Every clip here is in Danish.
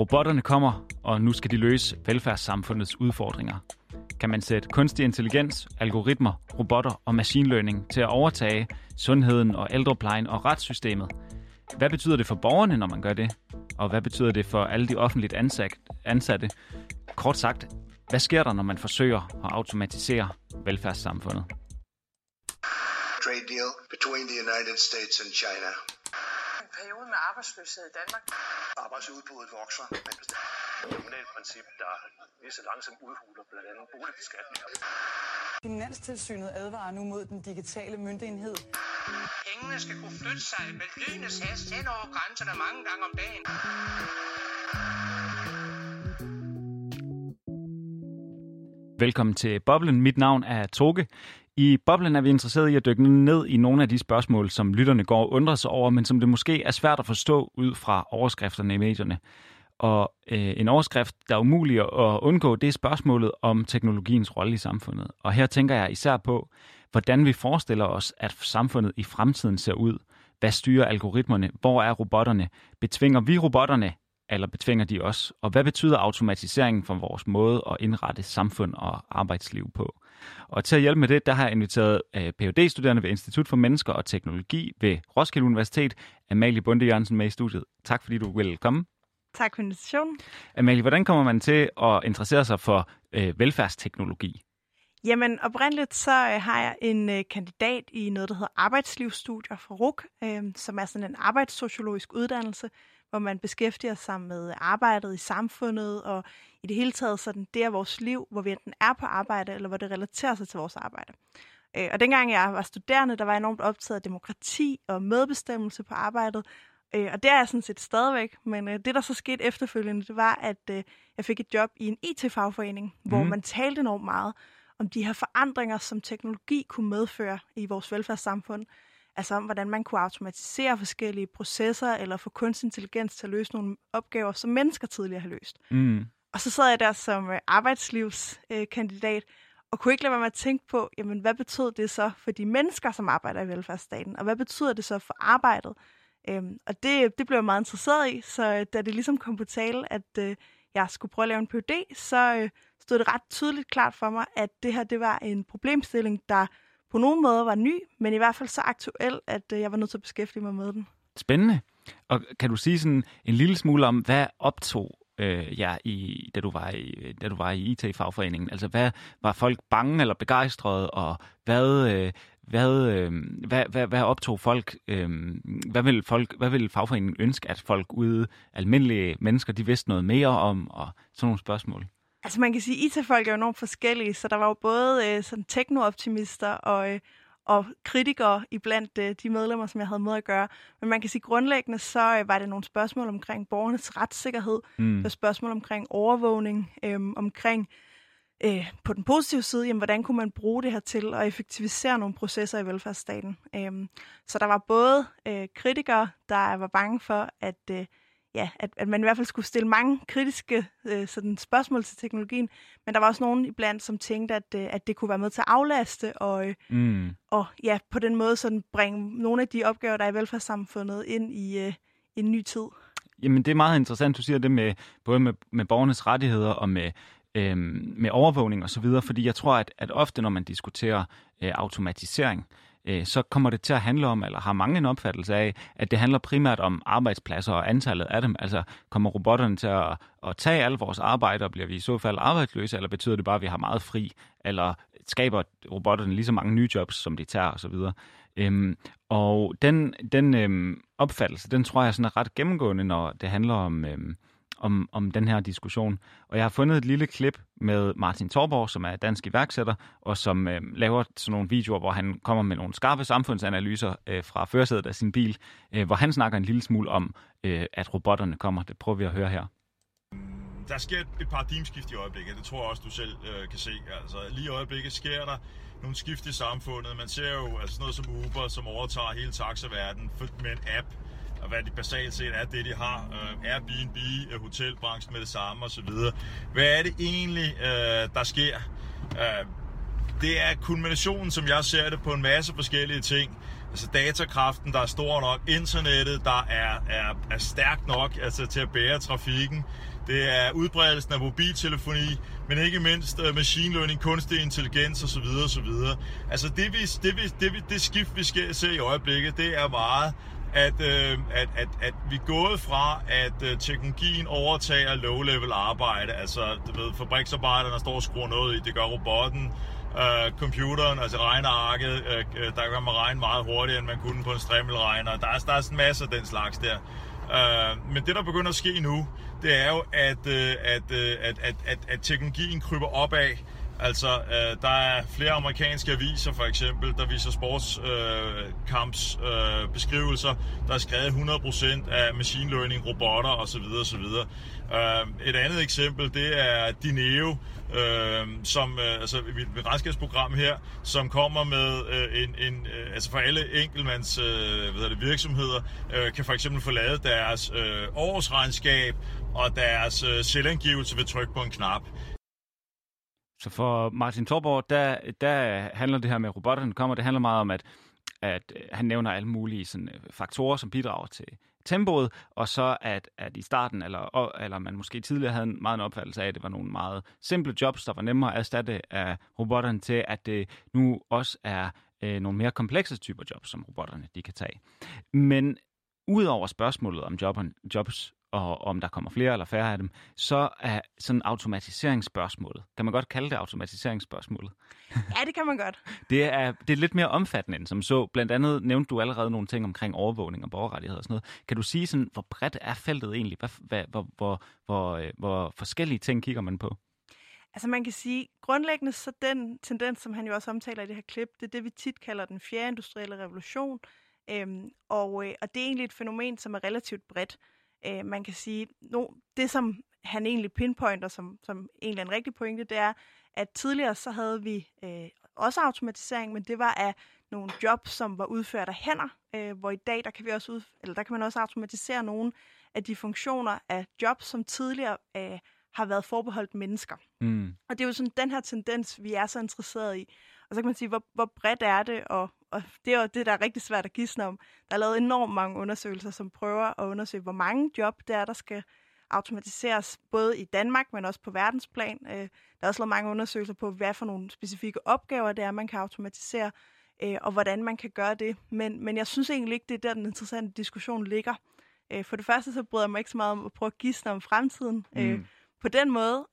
Robotterne kommer, og nu skal de løse velfærdssamfundets udfordringer. Kan man sætte kunstig intelligens, algoritmer, robotter og machine learning til at overtage sundheden og ældreplejen og retssystemet? Hvad betyder det for borgerne, når man gør det? Og hvad betyder det for alle de offentligt ansatte? Kort sagt, hvad sker der, når man forsøger at automatisere velfærdssamfundet? Trade deal between the United States and China. Periode med arbejdsløshed i Danmark. Arbejdsudbuddet vokser. Kriminalprincip, der lige så langsomt udhuler blandt andet boligbeskatninger. Finanstilsynet advarer nu mod den digitale myndighed. Pengene skal kunne flytte sig med lynets hast hen over grænserne mange gange om dagen. Velkommen til Boblen. Mit navn er Toge. I Boblen er vi interesseret i at dykke ned i nogle af de spørgsmål, som lytterne går og undrer sig over, men som det måske er svært at forstå ud fra overskrifterne i medierne. Og øh, en overskrift, der er umulig at undgå, det er spørgsmålet om teknologiens rolle i samfundet. Og her tænker jeg især på, hvordan vi forestiller os, at samfundet i fremtiden ser ud. Hvad styrer algoritmerne? Hvor er robotterne? Betvinger vi robotterne? Eller betvinger de os? Og hvad betyder automatiseringen for vores måde at indrette samfund og arbejdsliv på? Og til at hjælpe med det, der har jeg inviteret øh, phd studerende ved Institut for Mennesker og Teknologi ved Roskilde Universitet, Amalie Bunde Jørgensen med i studiet. Tak fordi du vil komme. Tak for invitationen. Amalie, hvordan kommer man til at interessere sig for øh, velfærdsteknologi? Jamen, oprindeligt så øh, har jeg en øh, kandidat i noget, der hedder arbejdslivsstudier fra RUK, øh, som er sådan en arbejdssociologisk uddannelse, hvor man beskæftiger sig med arbejdet i samfundet, og i det hele taget sådan det er vores liv, hvor vi enten er på arbejde, eller hvor det relaterer sig til vores arbejde. Øh, og dengang jeg var studerende, der var jeg enormt optaget af demokrati og medbestemmelse på arbejdet, øh, og det er jeg sådan set stadigvæk, men øh, det der så skete efterfølgende, det var, at jeg fik et job i en IT-fagforening, hvor mm. man talte enormt meget om de her forandringer, som teknologi kunne medføre i vores velfærdssamfund. Altså om, hvordan man kunne automatisere forskellige processer, eller få kunstig intelligens til at løse nogle opgaver, som mennesker tidligere har løst. Mm. Og så sad jeg der som øh, arbejdslivskandidat, og kunne ikke lade være med at tænke på, jamen, hvad betød det så for de mennesker, som arbejder i velfærdsstaten, og hvad betyder det så for arbejdet? Øhm, og det, det blev jeg meget interesseret i, så øh, da det ligesom kom på tale, at øh, jeg skulle prøve at lave en PhD, så øh, stod det ret tydeligt klart for mig, at det her det var en problemstilling, der på nogen måde var ny, men i hvert fald så aktuel, at øh, jeg var nødt til at beskæftige mig med den. Spændende. Og kan du sige sådan en lille smule om, hvad optog øh, jer, i, da, du var i, da du var i IT-fagforeningen? Altså, hvad var folk bange eller begejstrede, og hvad, øh, hvad, øh, hvad, hvad, hvad optog folk? Øh, hvad, vil folk? hvad vil fagforeningen ønske, at folk ude, almindelige mennesker, de vidste noget mere om, og sådan nogle spørgsmål? Altså man kan sige, at IT-folk er jo enormt forskellige, så der var jo både øh, sådan teknooptimister og, øh, og kritikere iblandt øh, de medlemmer, som jeg havde med at gøre. Men man kan sige, grundlæggende så øh, var det nogle spørgsmål omkring borgernes retssikkerhed, mm. det var spørgsmål omkring overvågning, øh, omkring øh, på den positive side, jamen, hvordan kunne man bruge det her til at effektivisere nogle processer i velfærdsstaten. Øh, så der var både øh, kritikere, der var bange for, at øh, ja, at, at man i hvert fald skulle stille mange kritiske øh, sådan spørgsmål til teknologien, men der var også nogen iblandt, som tænkte, at, øh, at det kunne være med til at aflaste og, øh, mm. og ja, på den måde sådan bringe nogle af de opgaver, der er i velfærdssamfundet, ind i øh, en ny tid. Jamen, det er meget interessant, du siger det med både med, med borgernes rettigheder og med, øh, med overvågning osv., fordi jeg tror, at, at ofte, når man diskuterer øh, automatisering, Øh, så kommer det til at handle om, eller har mange en opfattelse af, at det handler primært om arbejdspladser og antallet af dem. Altså kommer robotterne til at, at tage al vores arbejde, og bliver vi i så fald arbejdsløse, eller betyder det bare, at vi har meget fri, eller skaber robotterne lige så mange nye jobs, som de tager osv. Øhm, og den, den øhm, opfattelse, den tror jeg sådan er ret gennemgående, når det handler om, øhm, om, om den her diskussion. Og jeg har fundet et lille klip med Martin Torborg, som er dansk iværksætter, og som øh, laver sådan nogle videoer, hvor han kommer med nogle skarpe samfundsanalyser øh, fra førersædet af sin bil, øh, hvor han snakker en lille smule om, øh, at robotterne kommer. Det prøver vi at høre her. Der sker et paradigmskift i øjeblikket, det tror jeg også, du selv øh, kan se. Altså, lige i øjeblikket sker der nogle skift i samfundet. Man ser jo altså noget som Uber, som overtager hele taxaverdenen med en app, og hvad de basalt set er det, de har. Øh, Airbnb, øh, hotelbranchen med det samme osv. Hvad er det egentlig, øh, der sker? Øh, det er kulminationen, som jeg ser det, på en masse forskellige ting. Altså datakraften, der er stor nok, internettet, der er, er, er stærkt nok altså, til at bære trafikken. Det er udbredelsen af mobiltelefoni, men ikke mindst uh, machine learning, kunstig intelligens osv. osv. Altså det, vi, det, vi, det, vi, det skift, vi skal se i øjeblikket, det er meget at, øh, at, at, at vi er gået fra, at øh, teknologien overtager low-level arbejde, altså du ved, fabriksarbejderne står og skruer noget i, det gør robotten, øh, computeren, altså regnearket, øh, øh der kan man regne meget hurtigere, end man kunne på en strimmelregner. Der er, der er sådan en masse af den slags der. Øh, men det, der begynder at ske nu, det er jo, at, øh, at, øh, at, at, at, at teknologien kryber opad Altså, øh, der er flere amerikanske aviser, for eksempel, der viser sportskamps øh, øh, beskrivelser, der er skrevet 100% af machine learning, robotter osv. osv. Øh, et andet eksempel, det er Dineo, øh, som, øh, altså mit regnskabsprogram her, som kommer med øh, en, en øh, altså for alle enkeltmands øh, hvad det, virksomheder, øh, kan for eksempel få lavet deres øh, årsregnskab og deres øh, selvangivelse ved tryk på en knap. Så for Martin Thorborg, der, der handler det her med robotterne kommer, det handler meget om, at, at øh, han nævner alle mulige sådan, øh, faktorer, som bidrager til tempoet, og så at, at i starten, eller, eller man måske tidligere havde en meget en opfattelse af, at det var nogle meget simple jobs, der var nemmere at erstatte af robotterne til, at det nu også er øh, nogle mere komplekse typer jobs, som robotterne de kan tage. Men udover spørgsmålet om jobberne, jobs og om der kommer flere eller færre af dem, så er sådan automatiseringsspørgsmålet, kan man godt kalde det automatiseringsspørgsmålet? Ja, det kan man godt. det, er, det er lidt mere omfattende end som så. Blandt andet nævnte du allerede nogle ting omkring overvågning og borgerrettigheder og sådan noget. Kan du sige, sådan, hvor bredt er feltet egentlig? Hvad, hvad, hvor, hvor, hvor, øh, hvor forskellige ting kigger man på? Altså man kan sige, grundlæggende så den tendens, som han jo også omtaler i det her klip, det er det, vi tit kalder den fjerde industrielle revolution. Øhm, og, øh, og det er egentlig et fænomen, som er relativt bredt. Øh, man kan sige, no, det som han egentlig pinpointer som, som egentlig en rigtig pointe, det er, at tidligere så havde vi øh, også automatisering, men det var af nogle jobs, som var udført af hænder, øh, hvor i dag der kan vi også ud, eller der kan man også automatisere nogle af de funktioner af jobs, som tidligere øh, har været forbeholdt mennesker. Mm. Og det er jo sådan den her tendens, vi er så interesseret i. Og så kan man sige, hvor, hvor bredt er det, og, og det er jo det, der er rigtig svært at gisne om. Der er lavet enormt mange undersøgelser, som prøver at undersøge, hvor mange job det er, der skal automatiseres, både i Danmark, men også på verdensplan. Øh, der er også lavet mange undersøgelser på, hvad for nogle specifikke opgaver det er, man kan automatisere, øh, og hvordan man kan gøre det. Men, men jeg synes egentlig ikke, det er der, den interessante diskussion ligger. Øh, for det første, så bryder jeg mig ikke så meget om at prøve at gisne om fremtiden mm. på den måde,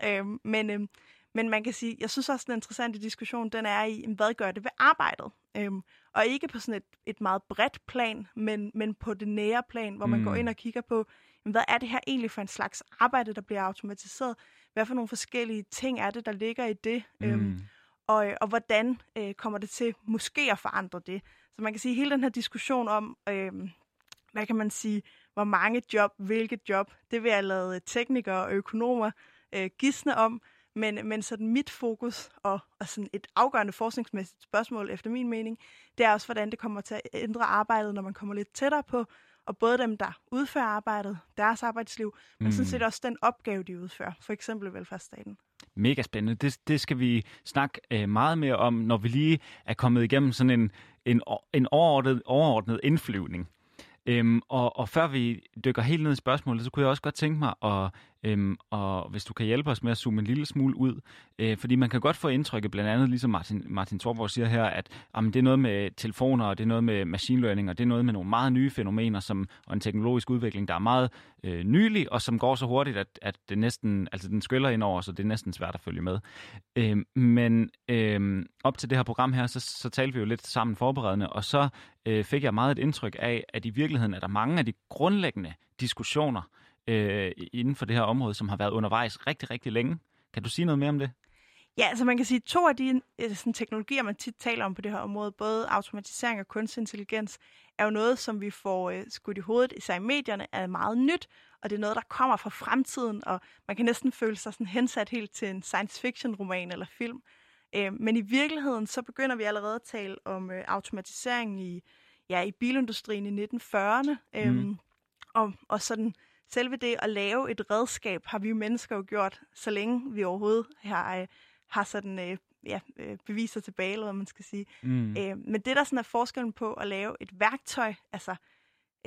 men men man kan sige, jeg synes også, den interessante diskussion, den er i, hvad gør det ved arbejdet? Øhm, og ikke på sådan et, et meget bredt plan, men, men på det nære plan, hvor man mm. går ind og kigger på, jamen, hvad er det her egentlig for en slags arbejde, der bliver automatiseret? Hvad for nogle forskellige ting er det, der ligger i det? Øhm, mm. Øhm, og, og hvordan øh, kommer det til måske at forandre det? Så man kan sige, hele den her diskussion om, øh, hvad kan man sige, hvor mange job, hvilket job, det vil jeg lade teknikere og økonomer øh, gisne om, men, men sådan mit fokus og, og sådan et afgørende forskningsmæssigt spørgsmål efter min mening, det er også, hvordan det kommer til at ændre arbejdet, når man kommer lidt tættere på, og både dem, der udfører arbejdet, deres arbejdsliv, men mm. sådan set også den opgave, de udfører, for eksempel velfærdsstaten. Mega spændende. Det, det skal vi snakke øh, meget mere om, når vi lige er kommet igennem sådan en, en, en overordnet, overordnet indflyvning. Øhm, og, og før vi dykker helt ned i spørgsmålet, så kunne jeg også godt tænke mig at Øhm, og hvis du kan hjælpe os med at zoome en lille smule ud, øh, fordi man kan godt få indtrykket, blandt andet ligesom Martin, Martin Thorborg siger her, at jamen, det er noget med telefoner, og det er noget med machine learning, og det er noget med nogle meget nye fænomener, som, og en teknologisk udvikling, der er meget øh, nylig, og som går så hurtigt, at, at det næsten, altså den skyller ind over, så det er næsten svært at følge med. Øh, men øh, op til det her program her, så, så talte vi jo lidt sammen forberedende, og så øh, fik jeg meget et indtryk af, at i virkeligheden er der mange af de grundlæggende diskussioner, øh, inden for det her område, som har været undervejs rigtig, rigtig længe. Kan du sige noget mere om det? Ja, altså man kan sige, at to af de øh, sådan, teknologier, man tit taler om på det her område, både automatisering og kunstig intelligens, er jo noget, som vi får øh, skudt i hovedet, især i medierne, er meget nyt, og det er noget, der kommer fra fremtiden, og man kan næsten føle sig sådan hensat helt til en science fiction roman eller film. Øh, men i virkeligheden, så begynder vi allerede at tale om øh, automatisering i, ja, i bilindustrien i 1940'erne, øh, mm. og, og sådan selve det at lave et redskab, har vi mennesker jo gjort, så længe vi overhovedet har, øh, har sådan, øh, ja, øh, beviser tilbage, eller hvad man skal sige. Mm. Øh, men det, der sådan er forskellen på at lave et værktøj, altså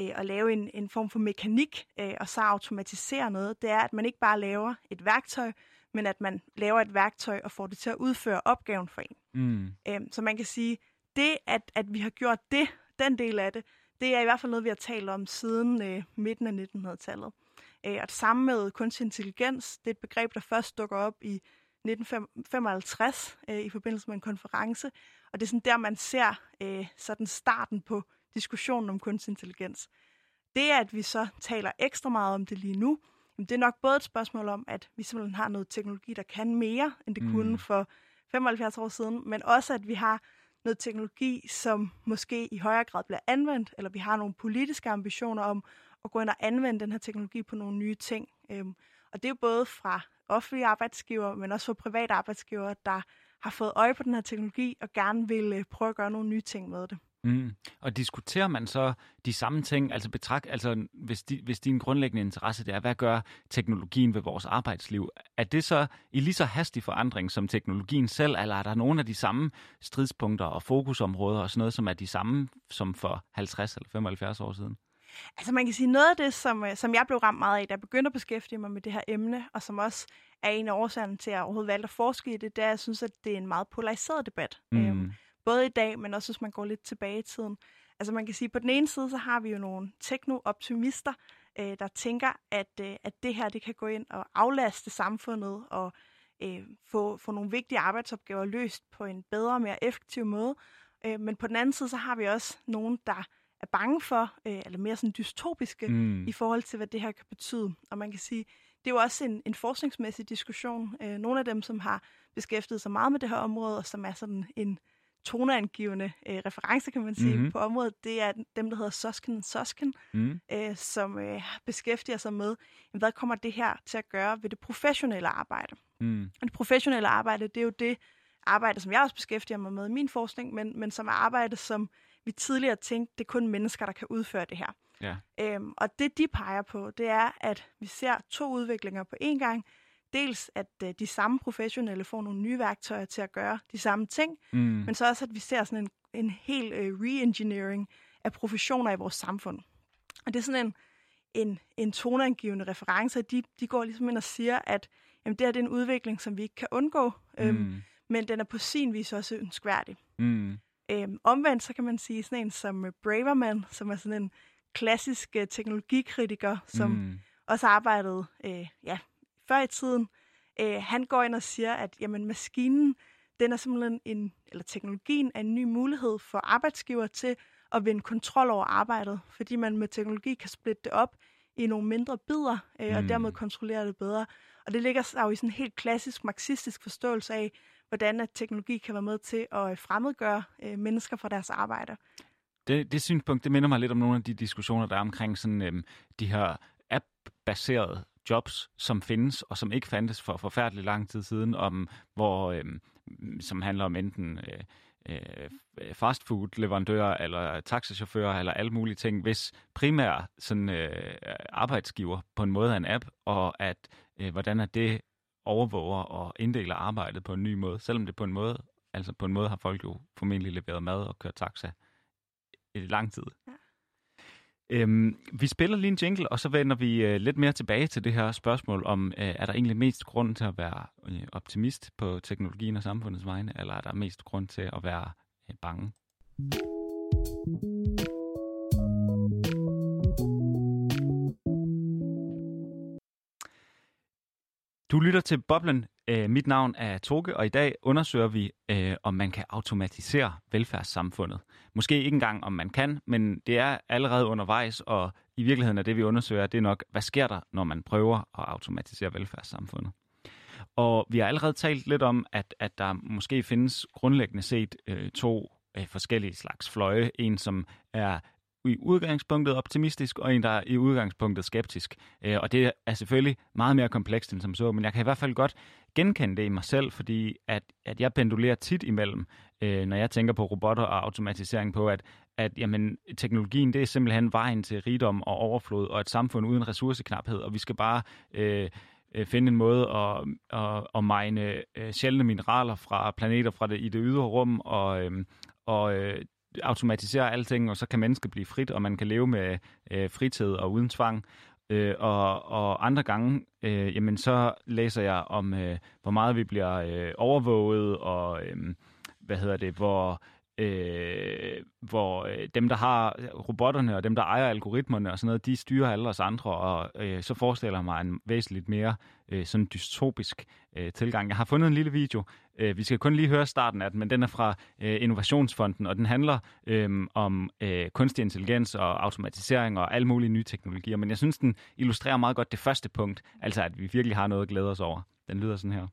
øh, at lave en, en form for mekanik, øh, og så automatisere noget, det er, at man ikke bare laver et værktøj, men at man laver et værktøj og får det til at udføre opgaven for en. Mm. Øh, så man kan sige, det, at, at vi har gjort det, den del af det, det er i hvert fald noget, vi har talt om siden øh, midten af 1900-tallet. Øh, og det samme med kunstig intelligens, det er et begreb, der først dukker op i 1955 øh, i forbindelse med en konference, og det er sådan der, man ser øh, sådan starten på diskussionen om kunstig intelligens. Det, at vi så taler ekstra meget om det lige nu, jamen det er nok både et spørgsmål om, at vi simpelthen har noget teknologi, der kan mere, end det mm. kunne for 75 år siden, men også, at vi har noget teknologi, som måske i højere grad bliver anvendt, eller vi har nogle politiske ambitioner om at gå ind og anvende den her teknologi på nogle nye ting. Øhm, og det er jo både fra offentlige arbejdsgiver, men også fra private arbejdsgiver, der har fået øje på den her teknologi og gerne vil øh, prøve at gøre nogle nye ting med det. Mm. Og diskuterer man så de samme ting, altså betragt, altså hvis, di, hvis din grundlæggende interesse det er, hvad gør teknologien ved vores arbejdsliv? Er det så i lige så hastig forandring som teknologien selv, eller er der nogle af de samme stridspunkter og fokusområder og sådan noget, som er de samme som for 50 eller 75 år siden? Altså man kan sige, noget af det, som, øh, som jeg blev ramt meget af, da jeg begyndte at beskæftige mig med det her emne, og som også er en af årsagerne til, at jeg overhovedet valgte at forske i det, det er, at jeg synes, at det er en meget polariseret debat. Mm. Øhm, både i dag, men også hvis man går lidt tilbage i tiden. Altså man kan sige, at på den ene side, så har vi jo nogle tekno-optimister, øh, der tænker, at, øh, at det her det kan gå ind og aflaste samfundet og øh, få, få nogle vigtige arbejdsopgaver løst på en bedre mere effektiv måde. Øh, men på den anden side, så har vi også nogen, der er bange for, øh, eller mere sådan dystopiske, Mm. i forhold til, hvad det her kan betyde. Og man kan sige, det er jo også en, en forskningsmæssig diskussion. Øh, nogle af dem, som har beskæftiget sig meget med det her område, og som er sådan en toneangivende øh, reference, kan man sige, Mhm. mm-hmm. på området, det er dem, der hedder Sosken Sosken, Mm. øh, som øh, beskæftiger sig med, jamen, hvad kommer det her til at gøre ved det professionelle arbejde. Mm. Og det professionelle arbejde, det er jo det arbejde, som jeg også beskæftiger mig med i min forskning, men, men som er arbejde, som vi tidligere tænkte, det er kun mennesker, der kan udføre det her. Ja. Øhm, og det, de peger på, det er, at vi ser to udviklinger på én gang. Dels, at øh, de samme professionelle får nogle nye værktøjer til at gøre de samme ting, Mm. men så også, at vi ser sådan en, en hel øh, re-engineering af professioner i vores samfund. Og det er sådan en, en, en toneangivende reference, de, de går ligesom ind og siger, at jamen, det her det er en udvikling, som vi ikke kan undgå, øhm, Mm. men den er på sin vis også ønskværdig. Mm. Øhm, omvendt så kan man sige sådan en som øh, Braverman, som er sådan en klassisk øh, teknologikritiker, som Mm. også arbejdede øh, ja, før i tiden. Øh, han går ind og siger, at jamen, maskinen, den er simpelthen en, eller teknologien er en ny mulighed for arbejdsgiver til at vinde kontrol over arbejdet, fordi man med teknologi kan splitte det op i nogle mindre bidder, øh, og Mm. dermed kontrollere det bedre. Og det ligger sig jo i sådan en helt klassisk marxistisk forståelse af, hvordan at teknologi kan være med til at øh, fremmedgøre øh, mennesker fra deres arbejde. Det, det synspunkt, det minder mig lidt om nogle af de diskussioner, der er omkring sådan, øhm, de her app-baserede jobs, som findes, og som ikke fandtes for forfærdelig lang tid siden, om, hvor, øh, som handler om enten øh, øh, fastfood-leverandører, eller taxachauffører, eller alle mulige ting, hvis primær sådan, øh, arbejdsgiver på en måde er en app, og at øh, hvordan er det overvåger og inddeler arbejdet på en ny måde, selvom det på en måde, altså på en måde har folk jo formentlig leveret mad og kørt taxa i lang tid. Ja. Øhm, vi spiller lige en jingle, og så vender vi øh, lidt mere tilbage til det her spørgsmål om, øh, er der egentlig mest grund til at være øh, optimist på teknologien og samfundets vegne, eller er der mest grund til at være øh, bange? Du lytter til Boblen. Øh, mit navn er Toge, og i dag undersøger vi, øh, om man kan automatisere velfærdssamfundet. Måske ikke engang, om man kan, men det er allerede undervejs, og i virkeligheden er det, vi undersøger, det er nok, hvad sker der, når man prøver at automatisere velfærdssamfundet? Og vi har allerede talt lidt om, at, at der måske findes grundlæggende set øh, to øh, forskellige slags fløje. En, som er i udgangspunktet optimistisk, og en, der er i udgangspunktet skeptisk. Øh, og det er selvfølgelig meget mere komplekst end som så, men jeg kan i hvert fald godt genkende det i mig selv, fordi at, at jeg pendulerer tit imellem, øh, når jeg tænker på robotter og automatisering på, at, at jamen, teknologien det er simpelthen vejen til rigdom og overflod og et samfund uden ressourceknaphed, og vi skal bare øh, øh, finde en måde at, at, at mine øh, sjældne mineraler fra planeter fra det, i det ydre rum, og, øh, og øh, automatisere alting, og så kan mennesket blive frit, og man kan leve med øh, fritid og uden tvang. Øh, og, og andre gange, øh, jamen så læser jeg om, øh, hvor meget vi bliver øh, overvåget, og øh, hvad hedder det, hvor øh, hvor øh, dem, der har robotterne og dem, der ejer algoritmerne og sådan noget, de styrer alle os andre, og øh, så forestiller jeg mig en væsentligt mere øh, sådan dystopisk øh, tilgang. Jeg har fundet en lille video. Øh, vi skal kun lige høre starten af den, men den er fra øh, Innovationsfonden, og den handler øh, om øh, kunstig intelligens og automatisering og alle mulige nye teknologier, men jeg synes, den illustrerer meget godt det første punkt, altså at vi virkelig har noget at glæde os over. Den lyder sådan her.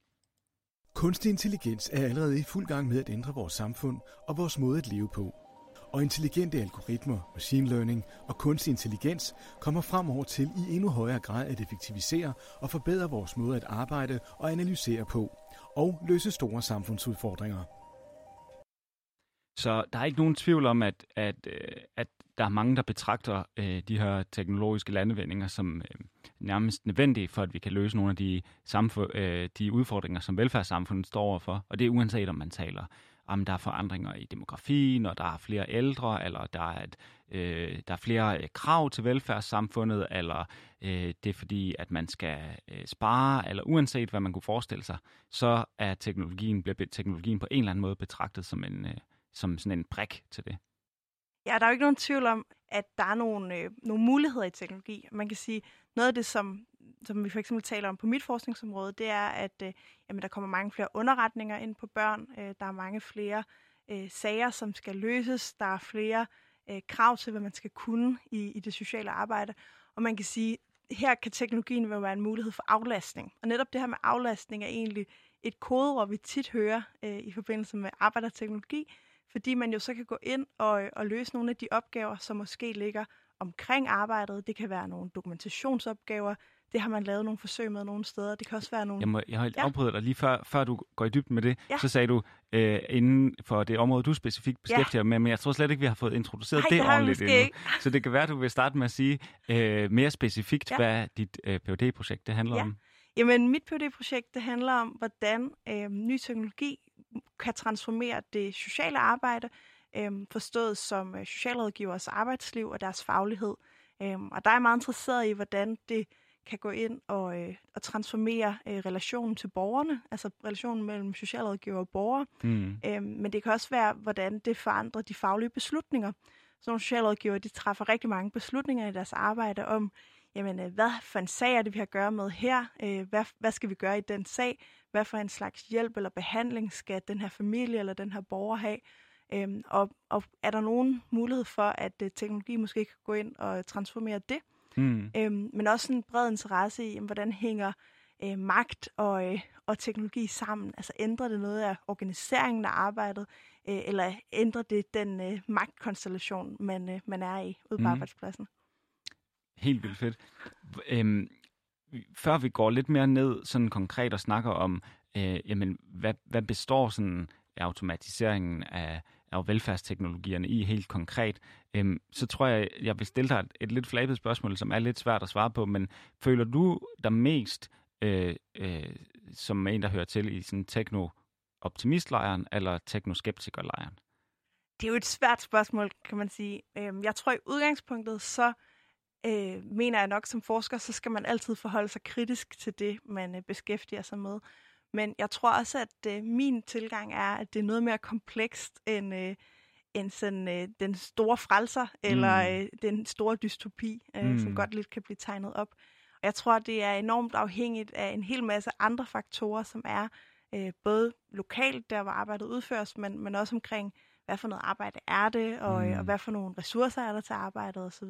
Kunstig intelligens er allerede i fuld gang med at ændre vores samfund og vores måde at leve på. Og intelligente algoritmer, machine learning og kunstig intelligens kommer fremover til i endnu højere grad at effektivisere og forbedre vores måde at arbejde og analysere på, og løse store samfundsudfordringer. Så der er ikke nogen tvivl om, at, at, øh, at der er mange, der betragter øh, de her teknologiske landevendinger som øh, nærmest nødvendige for, at vi kan løse nogle af de, samfund, øh, de udfordringer, som velfærdssamfundet står overfor. Og det er uanset, om man taler om der er forandringer i demografien, og der er flere ældre, eller der er, et, øh, der er flere øh, krav til velfærdssamfundet, eller øh, det er fordi, at man skal øh, spare, eller uanset hvad man kunne forestille sig, så er teknologien, bliver teknologien på en eller anden måde betragtet som, en, øh, som sådan en brik til det. Ja, der er jo ikke nogen tvivl om, at der er nogle, øh, nogle muligheder i teknologi. Man kan sige, noget af det, som, som vi for eksempel taler om på mit forskningsområde, det er, at øh, jamen, der kommer mange flere underretninger ind på børn. Øh, der er mange flere øh, sager, som skal løses. Der er flere øh, krav til, hvad man skal kunne i, i det sociale arbejde. Og man kan sige, her kan teknologien være en mulighed for aflastning. Og netop det her med aflastning er egentlig et kodeord, vi tit hører øh, i forbindelse med arbejderteknologi, fordi man jo så kan gå ind og, og løse nogle af de opgaver, som måske ligger omkring arbejdet. Det kan være nogle dokumentationsopgaver. Det har man lavet nogle forsøg med nogle steder. Det kan også være nogle... Jeg, må, jeg har ja. dig lige før, før du går i dybden med det. Ja. Så sagde du, øh, inden for det område, du specifikt beskæftiger ja. med, men jeg tror slet ikke, vi har fået introduceret Nej, det, det ordentligt endnu. Ikke. Så det kan være, du vil starte med at sige øh, mere specifikt, ja. hvad dit øh, phd projekt det handler ja. om. Jamen, mit phd projekt det handler om, hvordan øh, ny teknologi kan transformere det sociale arbejde, øh, forstået som øh, socialrådgivers arbejdsliv og deres faglighed. Øh, og der er jeg meget interesseret i, hvordan det kan gå ind og, øh, og transformere øh, relationen til borgerne, altså relationen mellem socialrådgiver og borgere. Mm. Øh, men det kan også være, hvordan det forandrer de faglige beslutninger. Så nogle socialrådgiver, de træffer rigtig mange beslutninger i deres arbejde om, jamen, øh, hvad for en sag er det, vi har at gøre med her? Øh, hvad, hvad skal vi gøre i den sag? Hvad for en slags hjælp eller behandling skal den her familie eller den her borger have? Øhm, og, og er der nogen mulighed for, at uh, teknologi måske kan gå ind og transformere det? Mm. Øhm, men også en bred interesse i, jamen, hvordan hænger øh, magt og, øh, og teknologi sammen? Altså ændrer det noget af organiseringen af arbejdet, øh, eller ændrer det den øh, magtkonstellation, man, øh, man er i ude på mm. arbejdspladsen? Helt vildt fedt. Øhm, før vi går lidt mere ned sådan konkret og snakker om, øh, jamen, hvad, hvad består sådan automatiseringen af, af velfærdsteknologierne i helt konkret, øhm, så tror jeg, jeg vil stille dig et, et lidt flabet spørgsmål, som er lidt svært at svare på, men føler du dig mest øh, øh, som en, der hører til i sådan tekno-optimistlejren eller teknoskeptikerlejren? Det er jo et svært spørgsmål, kan man sige. Øhm, jeg tror i udgangspunktet, så øh, mener jeg nok som forsker, så skal man altid forholde sig kritisk til det, man øh, beskæftiger sig med. Men jeg tror også, at øh, min tilgang er, at det er noget mere komplekst end, øh, end sådan, øh, den store frelser eller mm. øh, den store dystopi, øh, mm. som godt lidt kan blive tegnet op. Og jeg tror, det er enormt afhængigt af en hel masse andre faktorer, som er øh, både lokalt, der hvor arbejdet udføres, men, men også omkring, hvad for noget arbejde er det, og, mm. og hvad for nogle ressourcer er der til arbejdet osv.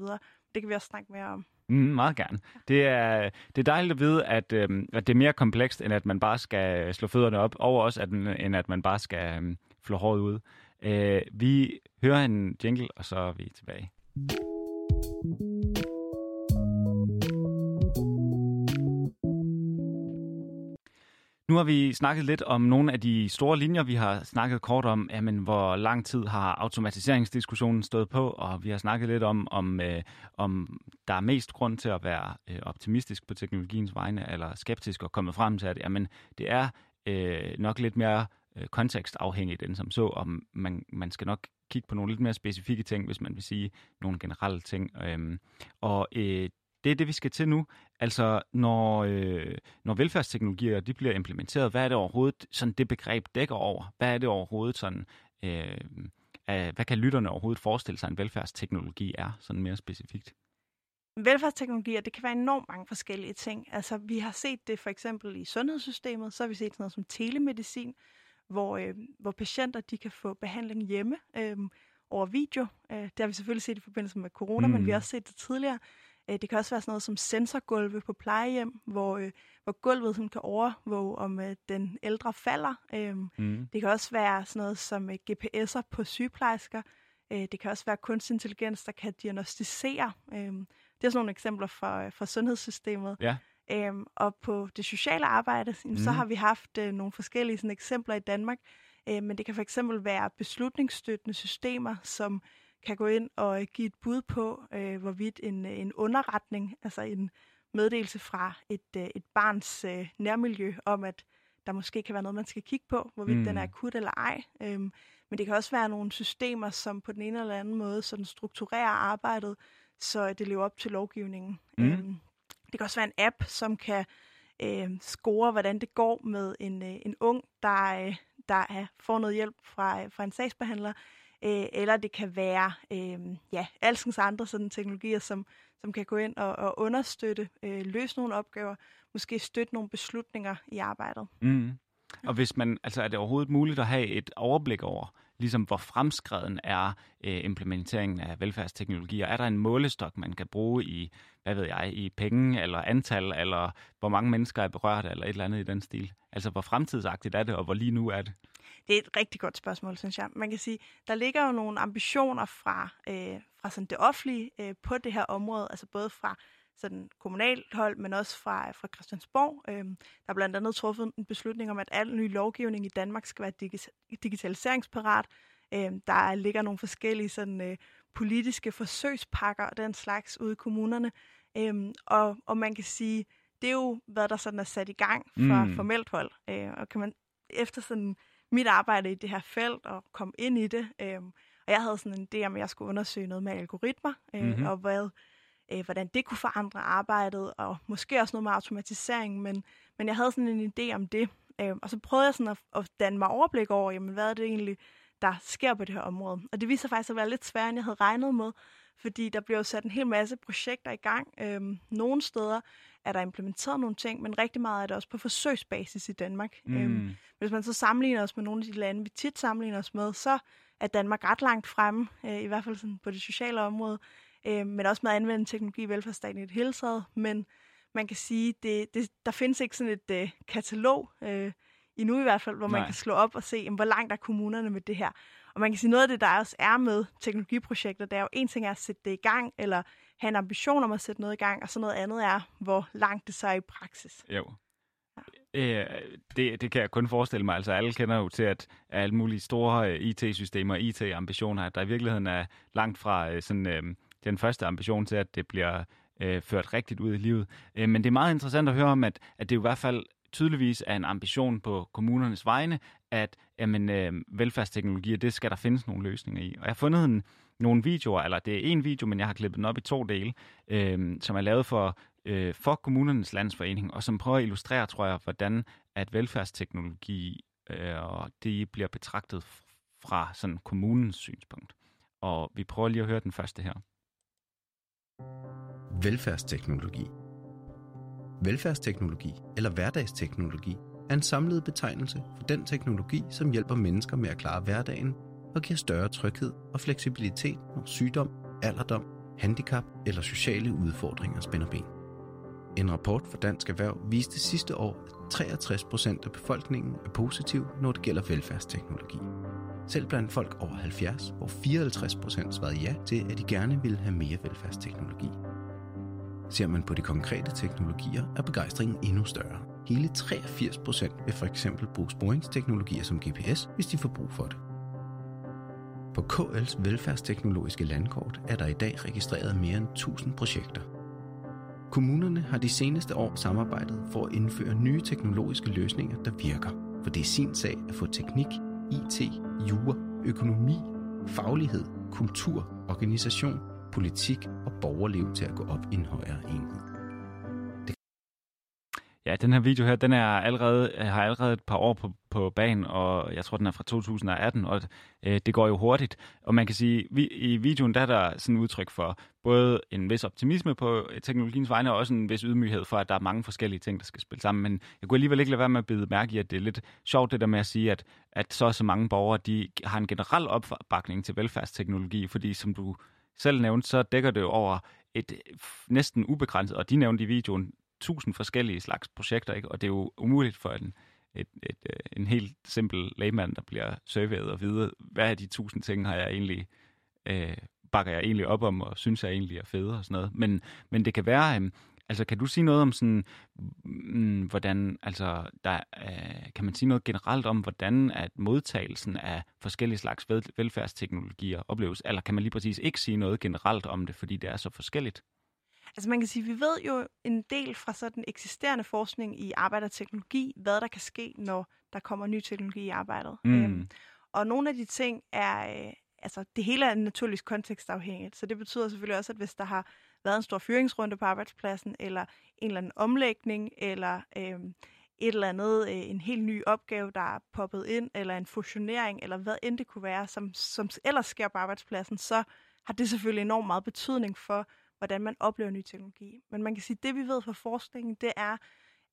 Det kan vi også snakke mere om. Mm, meget gerne. Det er, det er dejligt at vide, at, øhm, at det er mere komplekst, end at man bare skal slå fødderne op over os, at, end at man bare skal øhm, flå håret ud. Øh, vi hører en jingle, og så er vi tilbage. Nu har vi snakket lidt om nogle af de store linjer. Vi har snakket kort om, jamen, hvor lang tid har automatiseringsdiskussionen stået på, og vi har snakket lidt om, om, øh, om der er mest grund til at være øh, optimistisk på teknologiens vegne, eller skeptisk og komme frem til, at jamen, det er øh, nok lidt mere øh, kontekstafhængigt end som så, og man, man skal nok kigge på nogle lidt mere specifikke ting, hvis man vil sige nogle generelle ting. Øhm, og øh, det er det, vi skal til nu. Altså, når, øh, når velfærdsteknologier de bliver implementeret, hvad er det overhovedet, sådan det begreb dækker over? Hvad er det overhovedet sådan, øh, af, hvad kan lytterne overhovedet forestille sig, en velfærdsteknologi er, sådan mere specifikt? Velfærdsteknologier, det kan være enormt mange forskellige ting. Altså, vi har set det for eksempel i sundhedssystemet, så har vi set sådan noget som telemedicin, hvor, øh, hvor patienter de kan få behandling hjemme øh, over video. Øh, det har vi selvfølgelig set i forbindelse med corona, mm. men vi har også set det tidligere. Øh, det kan også være sådan noget som sensorgulve på plejehjem, hvor, øh, hvor gulvet sådan kan overvåge, om øh, den ældre falder. Øh, mm. Det kan også være sådan noget som øh, GPS'er på sygeplejersker. Øh, det kan også være kunstig intelligens, der kan diagnostisere. Øh, det er sådan nogle eksempler fra, øh, fra sundhedssystemet. Ja. Øhm, og på det sociale arbejde, mm. så har vi haft øh, nogle forskellige sådan, eksempler i Danmark. Øh, men det kan for eksempel være beslutningsstøttende systemer, som kan gå ind og give et bud på, øh, hvorvidt en, en underretning, altså en meddelelse fra et, øh, et barns øh, nærmiljø om, at der måske kan være noget, man skal kigge på, hvorvidt mm. den er akut eller ej. Øhm, men det kan også være nogle systemer, som på den ene eller anden måde sådan strukturerer arbejdet, så det lever op til lovgivningen. Mm. Øhm, det kan også være en app, som kan øh, score, hvordan det går med en, øh, en ung, der, øh, der er, får noget hjælp fra, fra en sagsbehandler, øh, eller det kan være øh, ja, alskens andre sådan teknologier, som, som kan gå ind og, og understøtte, øh, løse nogle opgaver, måske støtte nogle beslutninger i arbejdet. Mm. Og hvis man, altså er det overhovedet muligt at have et overblik over, ligesom hvor fremskreden er øh, implementeringen af velfærdsteknologier? Er der en målestok, man kan bruge i, hvad ved jeg, i penge eller antal, eller hvor mange mennesker er berørt, eller et eller andet i den stil? Altså, hvor fremtidsagtigt er det, og hvor lige nu er det? Det er et rigtig godt spørgsmål, synes jeg. Man kan sige, der ligger jo nogle ambitioner fra, øh, fra sådan det offentlige øh, på det her område, altså både fra sådan kommunalt hold, men også fra, fra Christiansborg. Øhm, der er blandt andet truffet en beslutning om, at al ny lovgivning i Danmark skal være dig- digitaliseringsparat. Øhm, der ligger nogle forskellige sådan, øh, politiske forsøgspakker og den slags ude i kommunerne. Øhm, og, og man kan sige, det er jo, hvad der sådan er sat i gang fra mm. formelt hold. Øh, og kan man efter sådan mit arbejde i det her felt og komme ind i det, øh, og jeg havde sådan en idé om, at jeg skulle undersøge noget med algoritmer, øh, mm-hmm. og hvad øh, hvordan det kunne forandre arbejdet, og måske også noget med automatisering, men, men jeg havde sådan en idé om det. Øh, og så prøvede jeg sådan at, at danne mig overblik over, jamen, hvad er det egentlig, der sker på det her område. Og det viser faktisk at være lidt sværere, end jeg havde regnet med, fordi der bliver sat en hel masse projekter i gang. Øhm, nogle steder er der implementeret nogle ting, men rigtig meget er det også på forsøgsbasis i Danmark. Mm. Øhm, hvis man så sammenligner os med nogle af de lande, vi tit sammenligner os med, så er Danmark ret langt fremme, øh, i hvert fald sådan på det sociale område øh, men også med at anvende teknologi i velfærdsstaten i et hele taget. Men man kan sige, det, det, der findes ikke sådan et øh, katalog, øh, endnu i hvert fald, hvor Nej. man kan slå op og se, jamen, hvor langt er kommunerne med det her. Og man kan sige, noget af det, der også er med teknologiprojekter, det er jo en ting er at sætte det i gang, eller have en ambition om at sætte noget i gang, og så noget andet er, hvor langt det så er i praksis. Jo. Ja. Øh, det, det kan jeg kun forestille mig. Altså alle kender jo til, at alle mulige store øh, IT-systemer og IT-ambitioner, der i virkeligheden er langt fra øh, sådan... Øh, den første ambition til, at det bliver øh, ført rigtigt ud i livet. Øh, men det er meget interessant at høre om, at, at det i hvert fald tydeligvis er en ambition på kommunernes vegne, at jamen, øh, velfærdsteknologier, det skal der findes nogle løsninger i. Og jeg har fundet en, nogle videoer, eller det er en video, men jeg har klippet den op i to dele, øh, som er lavet for, øh, for kommunernes landsforening, og som prøver at illustrere, tror jeg, hvordan at velfærdsteknologi øh, det bliver betragtet fra sådan kommunens synspunkt. Og vi prøver lige at høre den første her. Velfærdsteknologi Velfærdsteknologi eller hverdagsteknologi er en samlet betegnelse for den teknologi, som hjælper mennesker med at klare hverdagen og giver større tryghed og fleksibilitet, når sygdom, alderdom, handicap eller sociale udfordringer spænder ben. En rapport fra Dansk Erhverv viste sidste år, at 63 procent af befolkningen er positiv, når det gælder velfærdsteknologi. Selv blandt folk over 70, hvor 54 procent svarede ja til, at de gerne ville have mere velfærdsteknologi. Ser man på de konkrete teknologier, er begejstringen endnu større. Hele 83 procent vil for eksempel bruge sporingsteknologier som GPS, hvis de får brug for det. På KL's velfærdsteknologiske landkort er der i dag registreret mere end 1000 projekter. Kommunerne har de seneste år samarbejdet for at indføre nye teknologiske løsninger, der virker. For det er sin sag at få teknik, IT, jura, økonomi, faglighed, kultur, organisation, politik og borgerliv til at gå op i en højere enhed. Ja, den her video her, den er allerede, har allerede et par år på, på banen, og jeg tror, den er fra 2018, og øh, det går jo hurtigt. Og man kan sige, vi, i videoen der er der sådan et udtryk for både en vis optimisme på teknologiens vegne, og også en vis ydmyghed for, at der er mange forskellige ting, der skal spille sammen. Men jeg kunne alligevel ikke lade være med at bide mærke i, at det er lidt sjovt det der med at sige, at, at så så mange borgere, de har en generel opbakning til velfærdsteknologi, fordi som du selv nævnte, så dækker det jo over et øh, næsten ubegrænset, og de nævnte i videoen, tusind forskellige slags projekter, ikke? og det er jo umuligt for en, et, et, øh, en helt simpel lægmand, der bliver surveyet og vide, hvad af de tusind ting har jeg egentlig, øh, bakker jeg egentlig op om, og synes jeg egentlig er fede og sådan noget. Men, men det kan være, øh, altså kan du sige noget om sådan, mm, hvordan, altså der, øh, kan man sige noget generelt om, hvordan at modtagelsen af forskellige slags velfærdsteknologier opleves, eller kan man lige præcis ikke sige noget generelt om det, fordi det er så forskelligt? Altså man kan sige, vi ved jo en del fra sådan eksisterende forskning i arbejderteknologi, hvad der kan ske, når der kommer ny teknologi i arbejdet. Mm. Øhm, og nogle af de ting er, øh, altså det hele er naturligvis kontekstafhængigt, så det betyder selvfølgelig også, at hvis der har været en stor fyringsrunde på arbejdspladsen, eller en eller anden omlægning, eller øh, et eller andet, øh, en helt ny opgave, der er poppet ind, eller en fusionering, eller hvad end det kunne være, som, som ellers sker på arbejdspladsen, så har det selvfølgelig enormt meget betydning for, hvordan man oplever ny teknologi. Men man kan sige, at det vi ved fra forskningen, det er,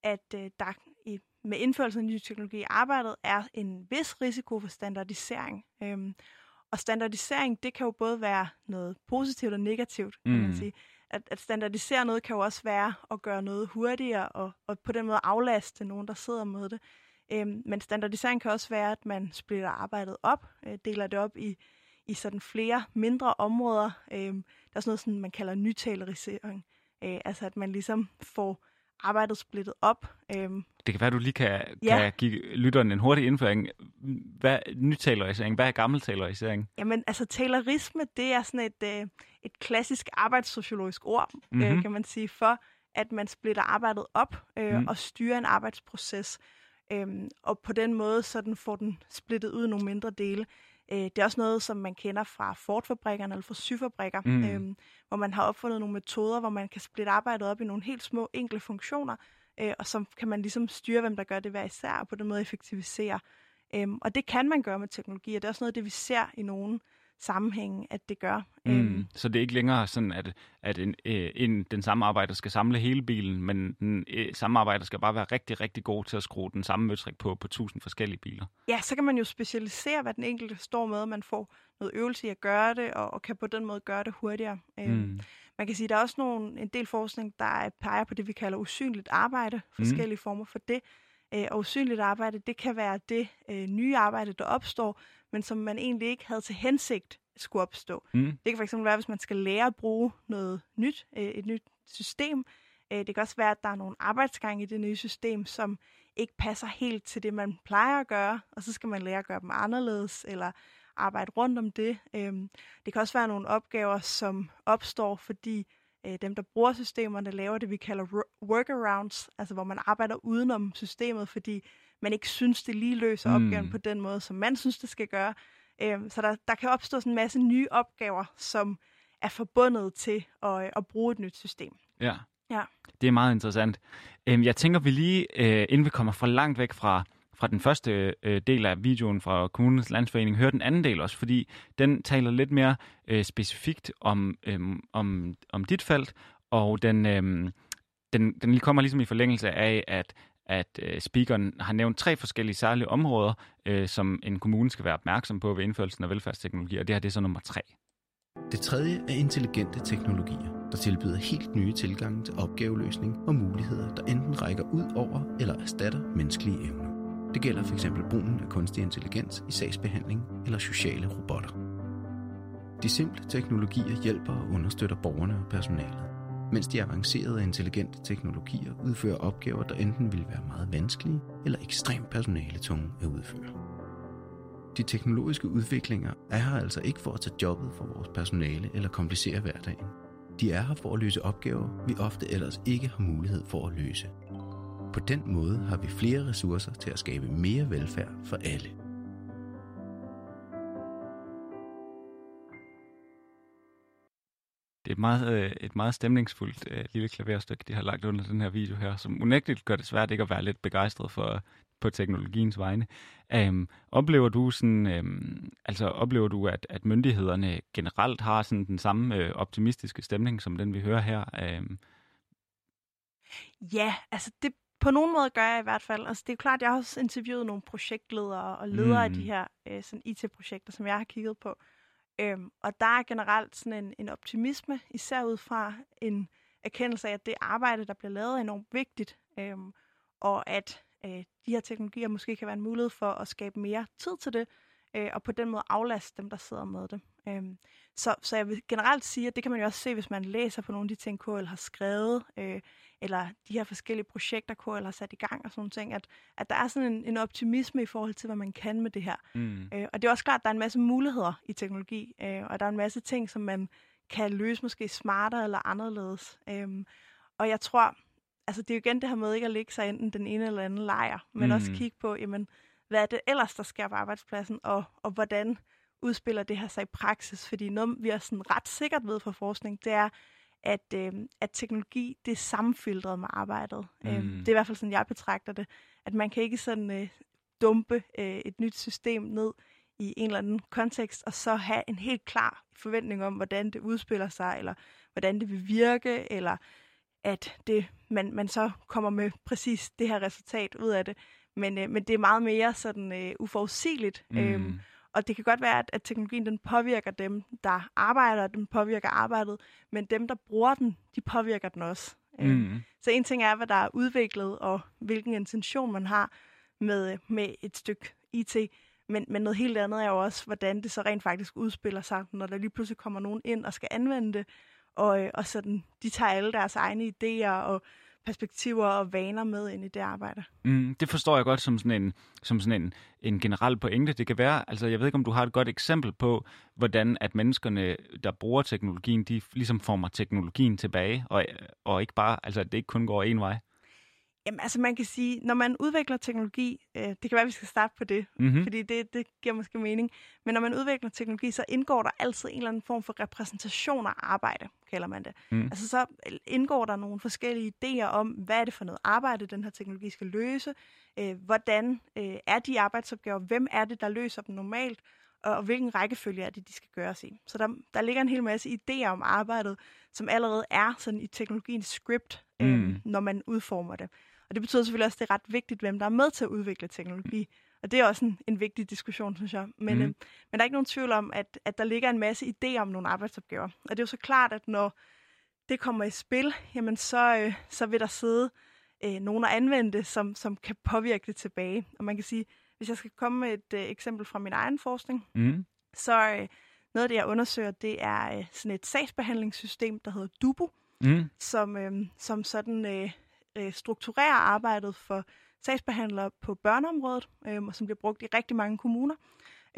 at øh, der i, med indførelsen af ny teknologi i arbejdet er en vis risiko for standardisering. Øhm, og standardisering, det kan jo både være noget positivt og negativt, kan mm. man sige. At, at standardisere noget kan jo også være at gøre noget hurtigere, og, og på den måde aflaste nogen, der sidder med det. Øhm, men standardisering kan også være, at man splitter arbejdet op, øh, deler det op i i sådan flere mindre områder. Øhm, der er sådan noget, sådan, man kalder nytalerisering. Øh, altså at man ligesom får arbejdet splittet op. Øh, det kan være, du lige kan, ja. kan give lytteren en hurtig indføring. Hvad er nytalerisering? Hvad er gammeltalerisering? Jamen, altså talerisme, det er sådan et, øh, et klassisk arbejdssociologisk ord, mm-hmm. øh, mhm. kan man sige, for at man splitter arbejdet op øh, mm. og styrer en arbejdsproces. Øh, og på den måde, så den får den splittet ud i nogle mindre dele. Øh, det er også noget, som man kender fra Ford-fabrikkerne eller fra syfabrikker, mm. øhm, hvor man har opfundet nogle metoder, hvor man kan splitte arbejdet op i nogle helt små, enkle funktioner, øh, og så kan man ligesom styre, hvem der gør det hver især, og på den måde effektivisere. Øhm, og det kan man gøre med teknologi, og det er også noget, det vi ser i nogle sammenhænge, at det gør. Mm, øhm. Så det er ikke længere sådan, at, at en, øh, en, den samme arbejder skal samle hele bilen, men den øh, samme arbejder skal bare være rigtig, rigtig god til at skrue den samme møtrik på på tusind forskellige biler. Ja, så kan man jo specialisere, hvad den enkelte står med, man får noget øvelse i at gøre det, og, og kan på den måde gøre det hurtigere. Øhm, mm. Man kan sige, at der er også nogle, en del forskning, der peger på det, vi kalder usynligt arbejde, mm. forskellige mm. former for det. Øh, og usynligt arbejde, det kan være det øh, nye arbejde, der opstår, men som man egentlig ikke havde til hensigt skulle opstå. Mm. Det kan fx være, hvis man skal lære at bruge noget nyt, øh, et nyt system. Øh, det kan også være, at der er nogle arbejdsgange i det nye system, som ikke passer helt til det, man plejer at gøre, og så skal man lære at gøre dem anderledes, eller arbejde rundt om det. Øh, det kan også være nogle opgaver, som opstår, fordi øh, dem, der bruger systemerne, laver det, vi kalder workarounds, altså hvor man arbejder udenom systemet, fordi man ikke synes, det lige løser mm. opgaven på den måde, som man synes, det skal gøre. Øhm, så der, der kan opstå sådan en masse nye opgaver, som er forbundet til at, at bruge et nyt system. Ja. ja. Det er meget interessant. Øhm, jeg tænker, vi lige, øh, inden vi kommer for langt væk fra, fra den første øh, del af videoen fra Kommunens Landsforening, høre den anden del også, fordi den taler lidt mere øh, specifikt om, øh, om, om dit felt, og den, øh, den, den kommer ligesom i forlængelse af, at at øh, speakeren har nævnt tre forskellige særlige områder, øh, som en kommune skal være opmærksom på ved indførelsen af velfærdsteknologi, og det her det er så nummer tre. Det tredje er intelligente teknologier, der tilbyder helt nye tilgange til opgaveløsning og muligheder, der enten rækker ud over eller erstatter menneskelige evner. Det gælder f.eks. brugen af kunstig intelligens i sagsbehandling eller sociale robotter. De simple teknologier hjælper og understøtter borgerne og personalet mens de avancerede og intelligente teknologier udfører opgaver, der enten vil være meget vanskelige eller ekstremt personaletunge at udføre. De teknologiske udviklinger er her altså ikke for at tage jobbet for vores personale eller komplicere hverdagen. De er her for at løse opgaver, vi ofte ellers ikke har mulighed for at løse. På den måde har vi flere ressourcer til at skabe mere velfærd for alle. Det er et meget, øh, et meget stemningsfuldt øh, lille klaverstykke, de har lagt under den her video her, som unægteligt gør det svært ikke at være lidt begejstret for på teknologiens vegne. Um, oplever du sådan, um, altså oplever du, at, at myndighederne generelt har sådan den samme øh, optimistiske stemning, som den vi hører her? Um... Ja, altså det på nogen måde gør jeg i hvert fald. Altså det er jo klart, at jeg har også interviewet nogle projektledere og ledere mm. af de her øh, sådan IT-projekter, som jeg har kigget på. Øhm, og der er generelt sådan en, en optimisme, især ud fra en erkendelse af, at det arbejde, der bliver lavet, er enormt vigtigt. Øhm, og at øh, de her teknologier måske kan være en mulighed for at skabe mere tid til det, øh, og på den måde aflaste dem, der sidder med det. Øhm, så, så jeg vil generelt sige, at det kan man jo også se, hvis man læser på nogle af de ting, KL har skrevet, øh, eller de her forskellige projekter, KL har sat i gang og sådan ting, at, at der er sådan en, en optimisme i forhold til, hvad man kan med det her. Mm. Øh, og det er også klart, at der er en masse muligheder i teknologi, øh, og der er en masse ting, som man kan løse måske smartere eller anderledes. Øh, og jeg tror, altså det er jo igen det her med ikke at lægge sig enten den ene eller anden lejr, men mm. også kigge på, jamen, hvad er det ellers, der sker på arbejdspladsen, og, og hvordan udspiller det her sig i praksis? Fordi noget, vi er sådan ret sikkert ved fra forskning, det er, at, øh, at teknologi, det er sammenfiltret med arbejdet. Mm. Øh, det er i hvert fald sådan, jeg betragter det. At man kan ikke sådan øh, dumpe øh, et nyt system ned i en eller anden kontekst, og så have en helt klar forventning om, hvordan det udspiller sig, eller hvordan det vil virke, eller at det, man, man så kommer med præcis det her resultat ud af det. Men, øh, men det er meget mere sådan øh, uforudsigeligt. Mm. Øhm, og det kan godt være, at, at teknologien den påvirker dem, der arbejder, den påvirker arbejdet, men dem, der bruger den, de påvirker den også. Øhm, mm. Så en ting er, hvad der er udviklet, og hvilken intention man har med, med et stykke IT, men, men noget helt andet er jo også, hvordan det så rent faktisk udspiller sig, når der lige pludselig kommer nogen ind og skal anvende det, og, øh, og sådan, de tager alle deres egne idéer og perspektiver og vaner med ind i det arbejde. Mm, det forstår jeg godt som sådan en, som sådan en, en generel pointe. Det kan være, altså jeg ved ikke, om du har et godt eksempel på, hvordan at menneskerne, der bruger teknologien, de ligesom former teknologien tilbage, og, og ikke bare, altså at det ikke kun går en vej. Jamen, altså man kan sige, når man udvikler teknologi, øh, det kan være, at vi skal starte på det, mm-hmm. fordi det, det giver måske mening, men når man udvikler teknologi, så indgår der altid en eller anden form for repræsentation af arbejde, kalder man det. Mm. Altså så indgår der nogle forskellige idéer om, hvad er det for noget arbejde, den her teknologi skal løse, øh, hvordan øh, er de arbejdsopgaver, hvem er det, der løser dem normalt, og, og hvilken rækkefølge er det, de skal gøres i. Så der, der ligger en hel masse idéer om arbejdet, som allerede er sådan i teknologiens script, øh, mm. når man udformer det. Og det betyder selvfølgelig også, at det er ret vigtigt, hvem der er med til at udvikle teknologi. Og det er også en, en vigtig diskussion, synes jeg. Men, mm. øh, men der er ikke nogen tvivl om, at, at der ligger en masse idéer om nogle arbejdsopgaver. Og det er jo så klart, at når det kommer i spil, jamen så, øh, så vil der sidde øh, nogen at anvende det, som, som kan påvirke det tilbage. Og man kan sige, hvis jeg skal komme med et øh, eksempel fra min egen forskning, mm. så øh, noget af det, jeg undersøger, det er øh, sådan et sagsbehandlingssystem, der hedder Dubu, mm. som, øh, som sådan øh, øh, strukturerer arbejdet for sagsbehandlere på børneområdet, øh, som bliver brugt i rigtig mange kommuner.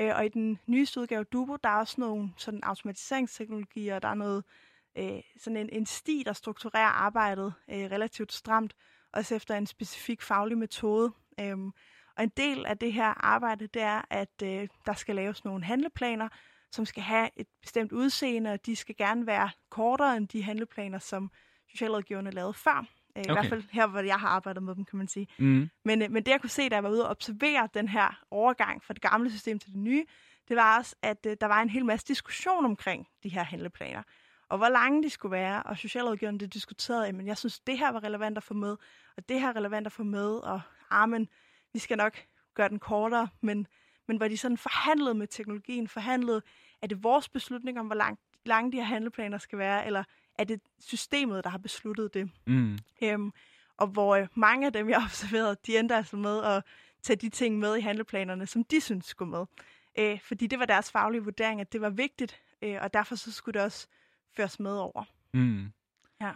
Øh, og i den nyeste udgave Dubo, der er også nogle sådan automatiseringsteknologier, der er noget øh, sådan en, en sti, der strukturerer arbejdet øh, relativt stramt, også efter en specifik faglig metode. Øh, og en del af det her arbejde, det er, at øh, der skal laves nogle handleplaner, som skal have et bestemt udseende, og de skal gerne være kortere end de handleplaner, som socialrådgiverne lavede før. Øh, okay. I hvert fald her, hvor jeg har arbejdet med dem, kan man sige. Mm. Men, øh, men det, jeg kunne se, da jeg var ude og observere den her overgang fra det gamle system til det nye, det var også, at øh, der var en hel masse diskussion omkring de her handleplaner. Og hvor lange de skulle være, og socialrådgiverne det diskuterede, men jeg synes, det her var relevant at få med, og det her er relevant at få med, og ah, men, vi skal nok gøre den kortere, men, men hvor de sådan forhandlede med teknologien, forhandlede, er det vores beslutning om, hvor lang, lange de her handleplaner skal være, eller er det systemet, der har besluttet det. Mm. Øhm, og hvor øh, mange af dem, jeg har observeret, de endte altså med at tage de ting med i handleplanerne, som de synes skulle med. Øh, fordi det var deres faglige vurdering, at det var vigtigt, øh, og derfor så skulle det også føres med over. Mm. Ja.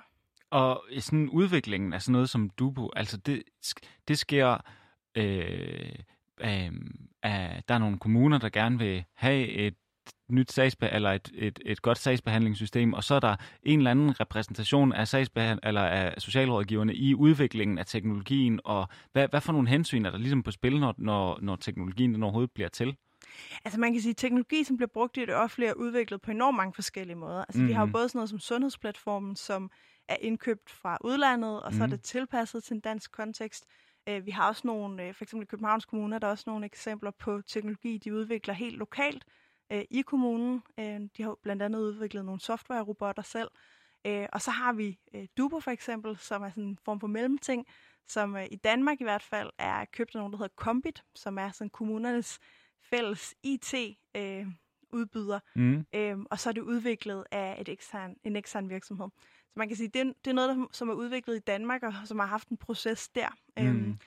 Og sådan udviklingen af sådan noget som Dubo, altså det, det sker... Øh, øh, øh, der er nogle kommuner, der gerne vil have et nyt sagsbe- eller et, et, et godt sagsbehandlingssystem, og så er der en eller anden repræsentation af, sagsbehand- eller af socialrådgiverne i udviklingen af teknologien, og hvad, hvad for nogle hensyn er der ligesom på spil, når, når, når teknologien den overhovedet bliver til? Altså man kan sige, at teknologi, som bliver brugt i det offentlige, er udviklet på enormt mange forskellige måder. Altså mm. vi har jo Mhm. både sådan noget som sundhedsplatformen, som er indkøbt fra udlandet, og så mm. er Mhm. det tilpasset til en dansk kontekst. Øh, Vi har også nogle, øh, for eksempel i Københavns Kommune, er der også nogle eksempler på teknologi, de udvikler helt lokalt øh, i kommunen. Øh, De har blandt andet udviklet nogle software-robotter selv. Øh, Og så har vi øh, Dubo for eksempel, som er sådan en form for mellemting, som øh, i Danmark i hvert fald er købt af nogen, der hedder Combit, som er sådan kommunernes fælles IT-udbyder. Mm. Øhm, og så er det udviklet af et ekstern, en ekstern virksomhed. Så man kan sige, det er, det er noget, der, som er udviklet i Danmark, og som har haft en proces der. Mm. Øhm,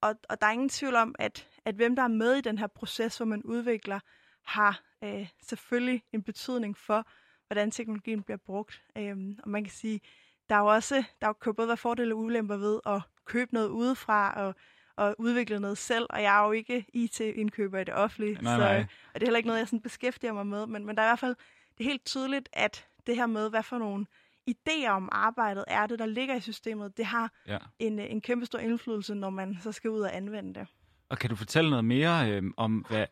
og, og der er ingen tvivl om, at, at hvem der er med i den her proces, hvor man udvikler, har øh, selvfølgelig en betydning for, hvordan teknologien bliver brugt. Øhm, og man kan sige, der er jo også, der kan jo både være fordele og ulemper ved at købe noget udefra og, og udvikle noget selv, og jeg er jo ikke IT-indkøber i det offentlige, Nej, så, nej. og det er heller ikke noget, jeg sådan beskæftiger mig med, men, men der er i hvert fald, det er helt tydeligt, at det her med, hvad for nogle idéer om arbejdet er det, der ligger i systemet, det har Ja. en, øh, en kæmpe stor indflydelse, når man så skal ud og anvende det. Og kan du fortælle noget mere øh, om, hvad...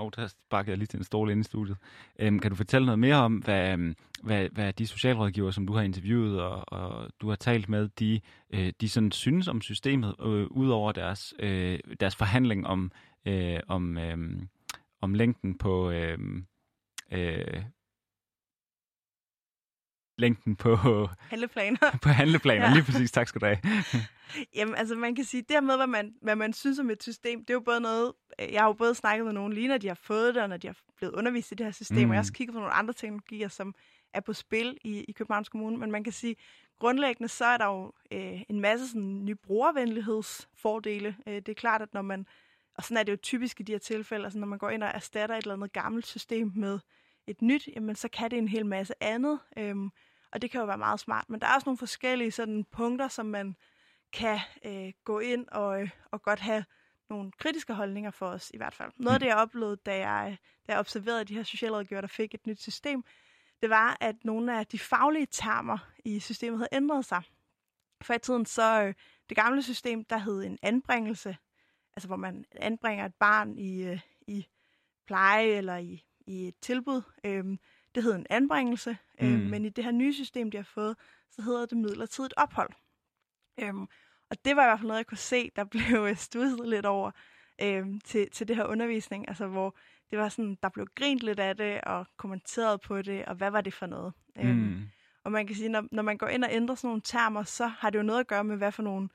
Og der sparkede jeg lige til en stol inde i studiet. Øhm, kan du fortælle noget mere om, hvad, øhm, hvad, hvad de socialrådgiver, som du har interviewet og, og du har talt med, de, øh, de sådan synes om systemet, øh, ud over deres, øh, deres forhandling om, øh, om, øh, om længden på... Øhm, øh, øh, længden på, Handleplaner. på handleplaner. Ja. Lige præcis, tak skal du have. Jamen, altså man kan sige, det her med, hvad man, hvad man synes om et system, det er jo både noget, jeg har jo både snakket med nogen lige, når de har fået det, og når de har blevet undervist i det her system, mm. og jeg har også kigget på nogle andre teknologier, som er på spil i, i Københavns Kommune, men man kan sige, grundlæggende så er der jo øh, en masse sådan, nye brugervenlighedsfordele. Øh, det er klart, at når man, og sådan er det jo typisk i de her tilfælde, altså når man går ind og erstatter et eller andet gammelt system med et nyt, jamen så kan det en hel masse andet, øhm, og det kan jo være meget smart. Men der er også nogle forskellige sådan, punkter, som man kan øh, gå ind og, øh, og godt have nogle kritiske holdninger for os i hvert fald. Noget af det, jeg oplevede, da jeg, da jeg observerede de her socialrådgiver, der fik et nyt system, det var, at nogle af de faglige termer i systemet havde ændret sig. For i tiden så, øh, det gamle system, der hed en anbringelse, altså hvor man anbringer et barn i, øh, i pleje eller i, i et tilbud, øh, det hed en anbringelse, øh, Mm. men i det her nye system, de har fået, så hedder det midlertidigt ophold. Øhm, og det var i hvert fald noget, jeg kunne se, der blev øh, studset lidt over øhm, til, til det her undervisning, altså hvor det var sådan, der blev grint lidt af det, og kommenteret på det, og hvad var det for noget? Øhm, Mm. og man kan sige, når, når man går ind og ændrer sådan nogle termer, så har det jo noget at gøre med, hvad for nogle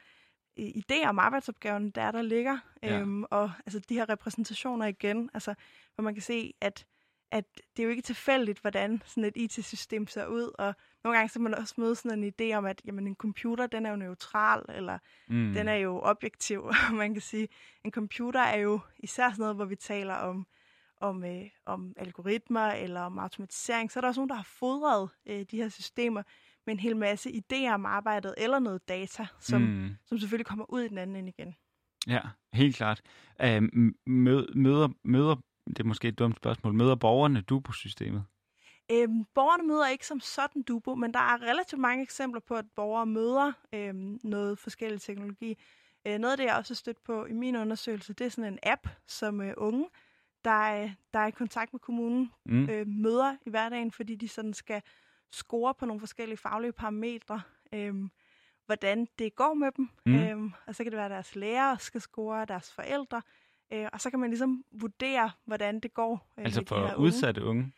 øh, idéer om arbejdsopgaven, der er, der ligger. Ja. Øhm, og altså de her repræsentationer igen, altså hvor man kan se, at, at det er jo ikke tilfældigt, hvordan sådan et IT-system ser ud, og nogle gange så man også møde sådan en idé om, at jamen, en computer, den er jo neutral, eller Mm. den er jo objektiv. Og man kan sige, en computer er jo især sådan noget, hvor vi taler om, om, øh, om algoritmer eller om automatisering. Så er der også nogen, der har fodret øh, de her systemer med en hel masse idéer om arbejdet eller noget data, som, mm. Som selvfølgelig kommer ud i den anden ende igen. Ja, helt klart. Øhm, mød, møder, møder, det er måske et dumt spørgsmål, møder borgerne du på systemet? Øhm, borgerne møder ikke som sådan Dubo, men der er relativt mange eksempler på, at borgere møder øhm, noget forskellig teknologi. Øh, noget af det, jeg også har stødt på i min undersøgelse, det er sådan en app, som øh, unge, der er, der er i kontakt med kommunen, Mm. øh, møder i hverdagen, fordi de sådan skal score på nogle forskellige faglige parametre, øhm, hvordan det går med dem. Mm. Øhm, og så kan det være, at deres lærere skal score, deres forældre, øh, og så kan man ligesom vurdere, hvordan det går øh, Altså for her unge. udsatte unge?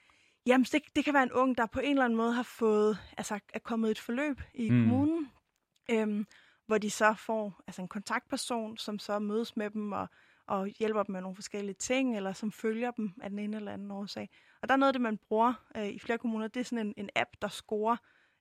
Jamen, det, det kan være en ung, der på en eller anden måde har fået, altså er kommet et forløb i Mm. mm. kommunen, øhm, hvor de så får altså en kontaktperson, som så mødes med dem og, og hjælper dem med nogle forskellige ting, eller som følger dem af den ene eller anden årsag. Og der er noget af det, man bruger øh, i flere kommuner, det er sådan en, en app, der scorer,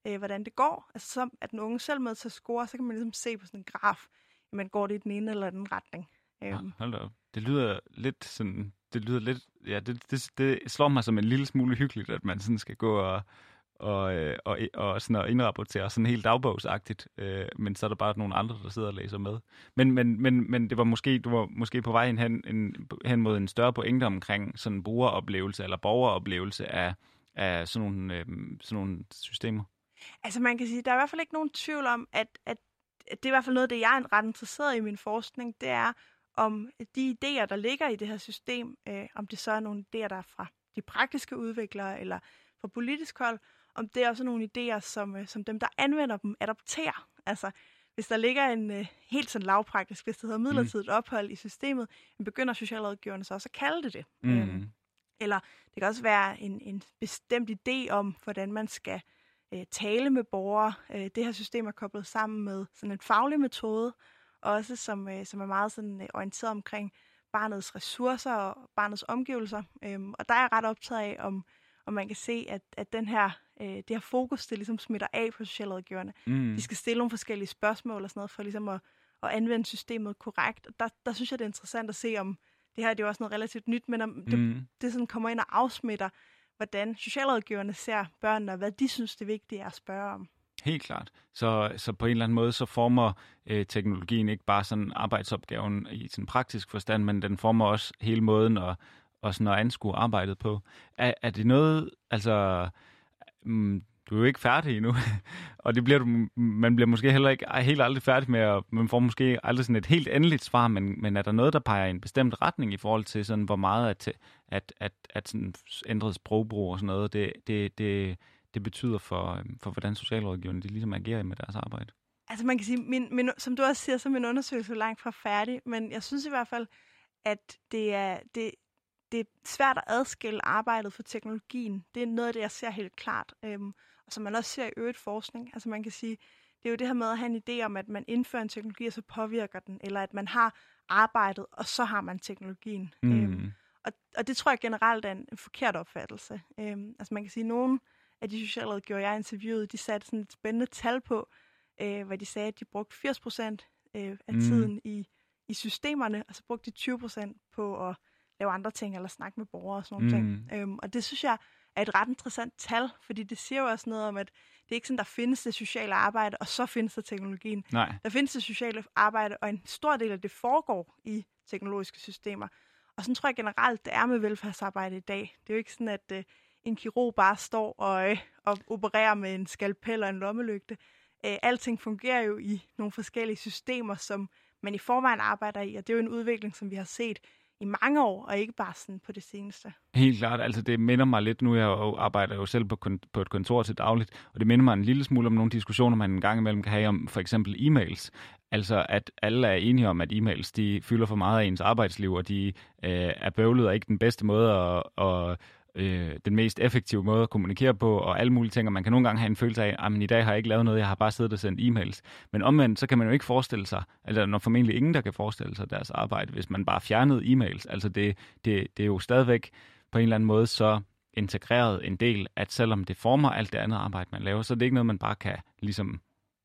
øh, hvordan det går. Altså så er den unge selv med til at score, så kan man ligesom se på sådan en graf, jamen går det i den ene eller den retning. Ja, Øhm, hold da op. Det lyder lidt sådan, det lyder lidt, ja, det, det, det slår mig som en lille smule hyggeligt, at man sådan skal gå og og, øh, og, og, sådan at indrapportere sådan helt dagbogsagtigt, øh, men så er der bare nogle andre, der sidder og læser med. Men, men, men, men det var måske, du var måske på vej hen, en, hen mod en større pointe omkring sådan en brugeroplevelse eller borgeroplevelse af, af sådan, nogle, øh, sådan nogle systemer. Altså man kan sige, der er i hvert fald ikke nogen tvivl om, at, at det er i hvert fald noget af det, jeg er ret interesseret i min forskning, det er om de idéer, der ligger i det her system, øh, om det så er nogle idéer, der er fra de praktiske udviklere eller fra politisk hold, om det er også nogle idéer, som, øh, som dem, der anvender dem, adopterer. Altså, hvis der ligger en øh, helt sådan lavpraktisk, hvis det hedder midlertidigt mm. ophold i systemet, begynder socialrådgiverne så også at kalde det det. Mm. Øhm, eller det kan også være en, en bestemt idé om, hvordan man skal øh, tale med borgere. Øh, det her system er koblet sammen med sådan en faglig metode, også som, øh, som er meget sådan, øh, orienteret omkring barnets ressourcer og barnets omgivelser. Øhm, og der er jeg ret optaget af, om, om man kan se, at, at den her, øh, det her fokus, det ligesom smitter af på socialrådgiverne. Mm. De skal stille nogle forskellige spørgsmål og sådan noget, for ligesom at, at anvende systemet korrekt. Og der, der synes jeg, det er interessant at se, om det her det er jo også noget relativt nyt, men om det, mm. det sådan kommer ind og afsmitter, hvordan socialrådgiverne ser børnene, og hvad de synes, det er vigtigt at spørge om. Helt klart. Så, så på en eller anden måde, så former øh, teknologien ikke bare sådan arbejdsopgaven i sin praktisk forstand, men den former også hele måden at, og sådan at anskue arbejdet på. Er, er det noget, altså, mm, du er jo ikke færdig endnu, og det bliver du, man bliver måske heller ikke helt aldrig færdig med, og man får måske aldrig sådan et helt endeligt svar, men, men er der noget, der peger i en bestemt retning i forhold til sådan, hvor meget at, at, at, at sådan ændret sprogbrug og sådan noget, det, det, det, det betyder for, øhm, for hvordan socialrådgiverne de ligesom agerer med deres arbejde? Altså man kan sige, min, min, som du også siger, så er min undersøgelse langt fra færdig, men jeg synes i hvert fald, at det er, det, det er svært at adskille arbejdet for teknologien. Det er noget af det, jeg ser helt klart, øhm, og som man også ser i øget forskning. Altså man kan sige, det er jo det her med at have en idé om, at man indfører en teknologi, og så påvirker den, eller at man har arbejdet, og så har man teknologien. Mm. Øhm, og, og det tror jeg generelt er en forkert opfattelse. Øhm, altså man kan sige, at nogen af de socialrådgiver, jeg interviewede, de satte sådan et spændende tal på, øh, hvor de sagde, at de brugte 80 procent øh, af mm. tiden i, i systemerne, og så brugte de 20 procent på at lave andre ting, eller snakke med borgere og sådan noget. mm. ting. Øhm, og det synes jeg er et ret interessant tal, fordi det siger jo også noget om, at det er ikke sådan, der findes det sociale arbejde, og så findes der teknologien. Nej. Der findes det sociale arbejde, og en stor del af det foregår i teknologiske systemer. Og sådan tror jeg generelt, det er med velfærdsarbejde i dag. Det er jo ikke sådan, at øh, en kirurg bare står og, øh, og opererer med en skalpel og en lommelygte. Øh, alting fungerer jo i nogle forskellige systemer, som man i forvejen arbejder i, og det er jo en udvikling, som vi har set i mange år, og ikke bare sådan på det seneste. Helt klart. Altså det minder mig lidt, nu jeg jo arbejder jo selv på, på et kontor til dagligt, og det minder mig en lille smule om nogle diskussioner, man en gang imellem kan have om for eksempel e-mails. Altså at alle er enige om, at e-mails de fylder for meget af ens arbejdsliv, og de øh, er bøvlet og ikke den bedste måde at, at øh, den mest effektive måde at kommunikere på, og alle mulige ting, og man kan nogle gange have en følelse af, ah, at i dag har jeg ikke lavet noget, jeg har bare siddet og sendt e-mails. Men omvendt, så kan man jo ikke forestille sig, eller når formentlig ingen, der kan forestille sig deres arbejde, hvis man bare fjernede e-mails. Altså det, det, det er jo stadigvæk på en eller anden måde så integreret en del, at selvom det former alt det andet arbejde, man laver, så er det ikke noget, man bare kan, ligesom,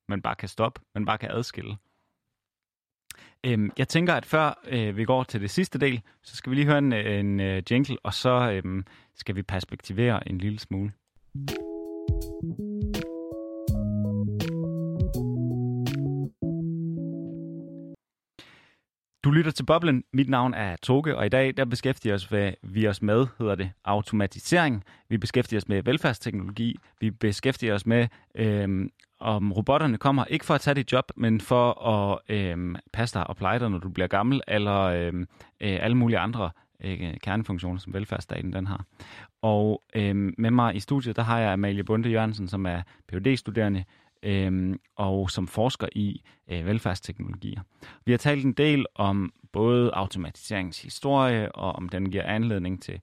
man bare kan stoppe, man bare kan adskille. Øhm, jeg tænker, at før øh, vi går til det sidste del, så skal vi lige høre en, øh, en uh, jingle, og så øhm, skal vi perspektivere en lille smule. Du lytter til Boblen. Mit navn er Toge, og i dag der beskæftiger os hvad vi os med, hedder det, automatisering. Vi beskæftiger os med velfærdsteknologi. Vi beskæftiger os med øhm, om robotterne kommer ikke for at tage dit job, men for at øh, passe dig og pleje dig, når du bliver gammel, eller øh, øh, alle mulige andre øh, kernefunktioner, som velfærdsstaten den har. Og øh, med mig i studiet, der har jeg Amalie Bunde Jørgensen, som er Ph.D.-studerende øh, og som forsker i øh, velfærdsteknologier. Vi har talt en del om både automatiseringshistorie, og om den giver anledning til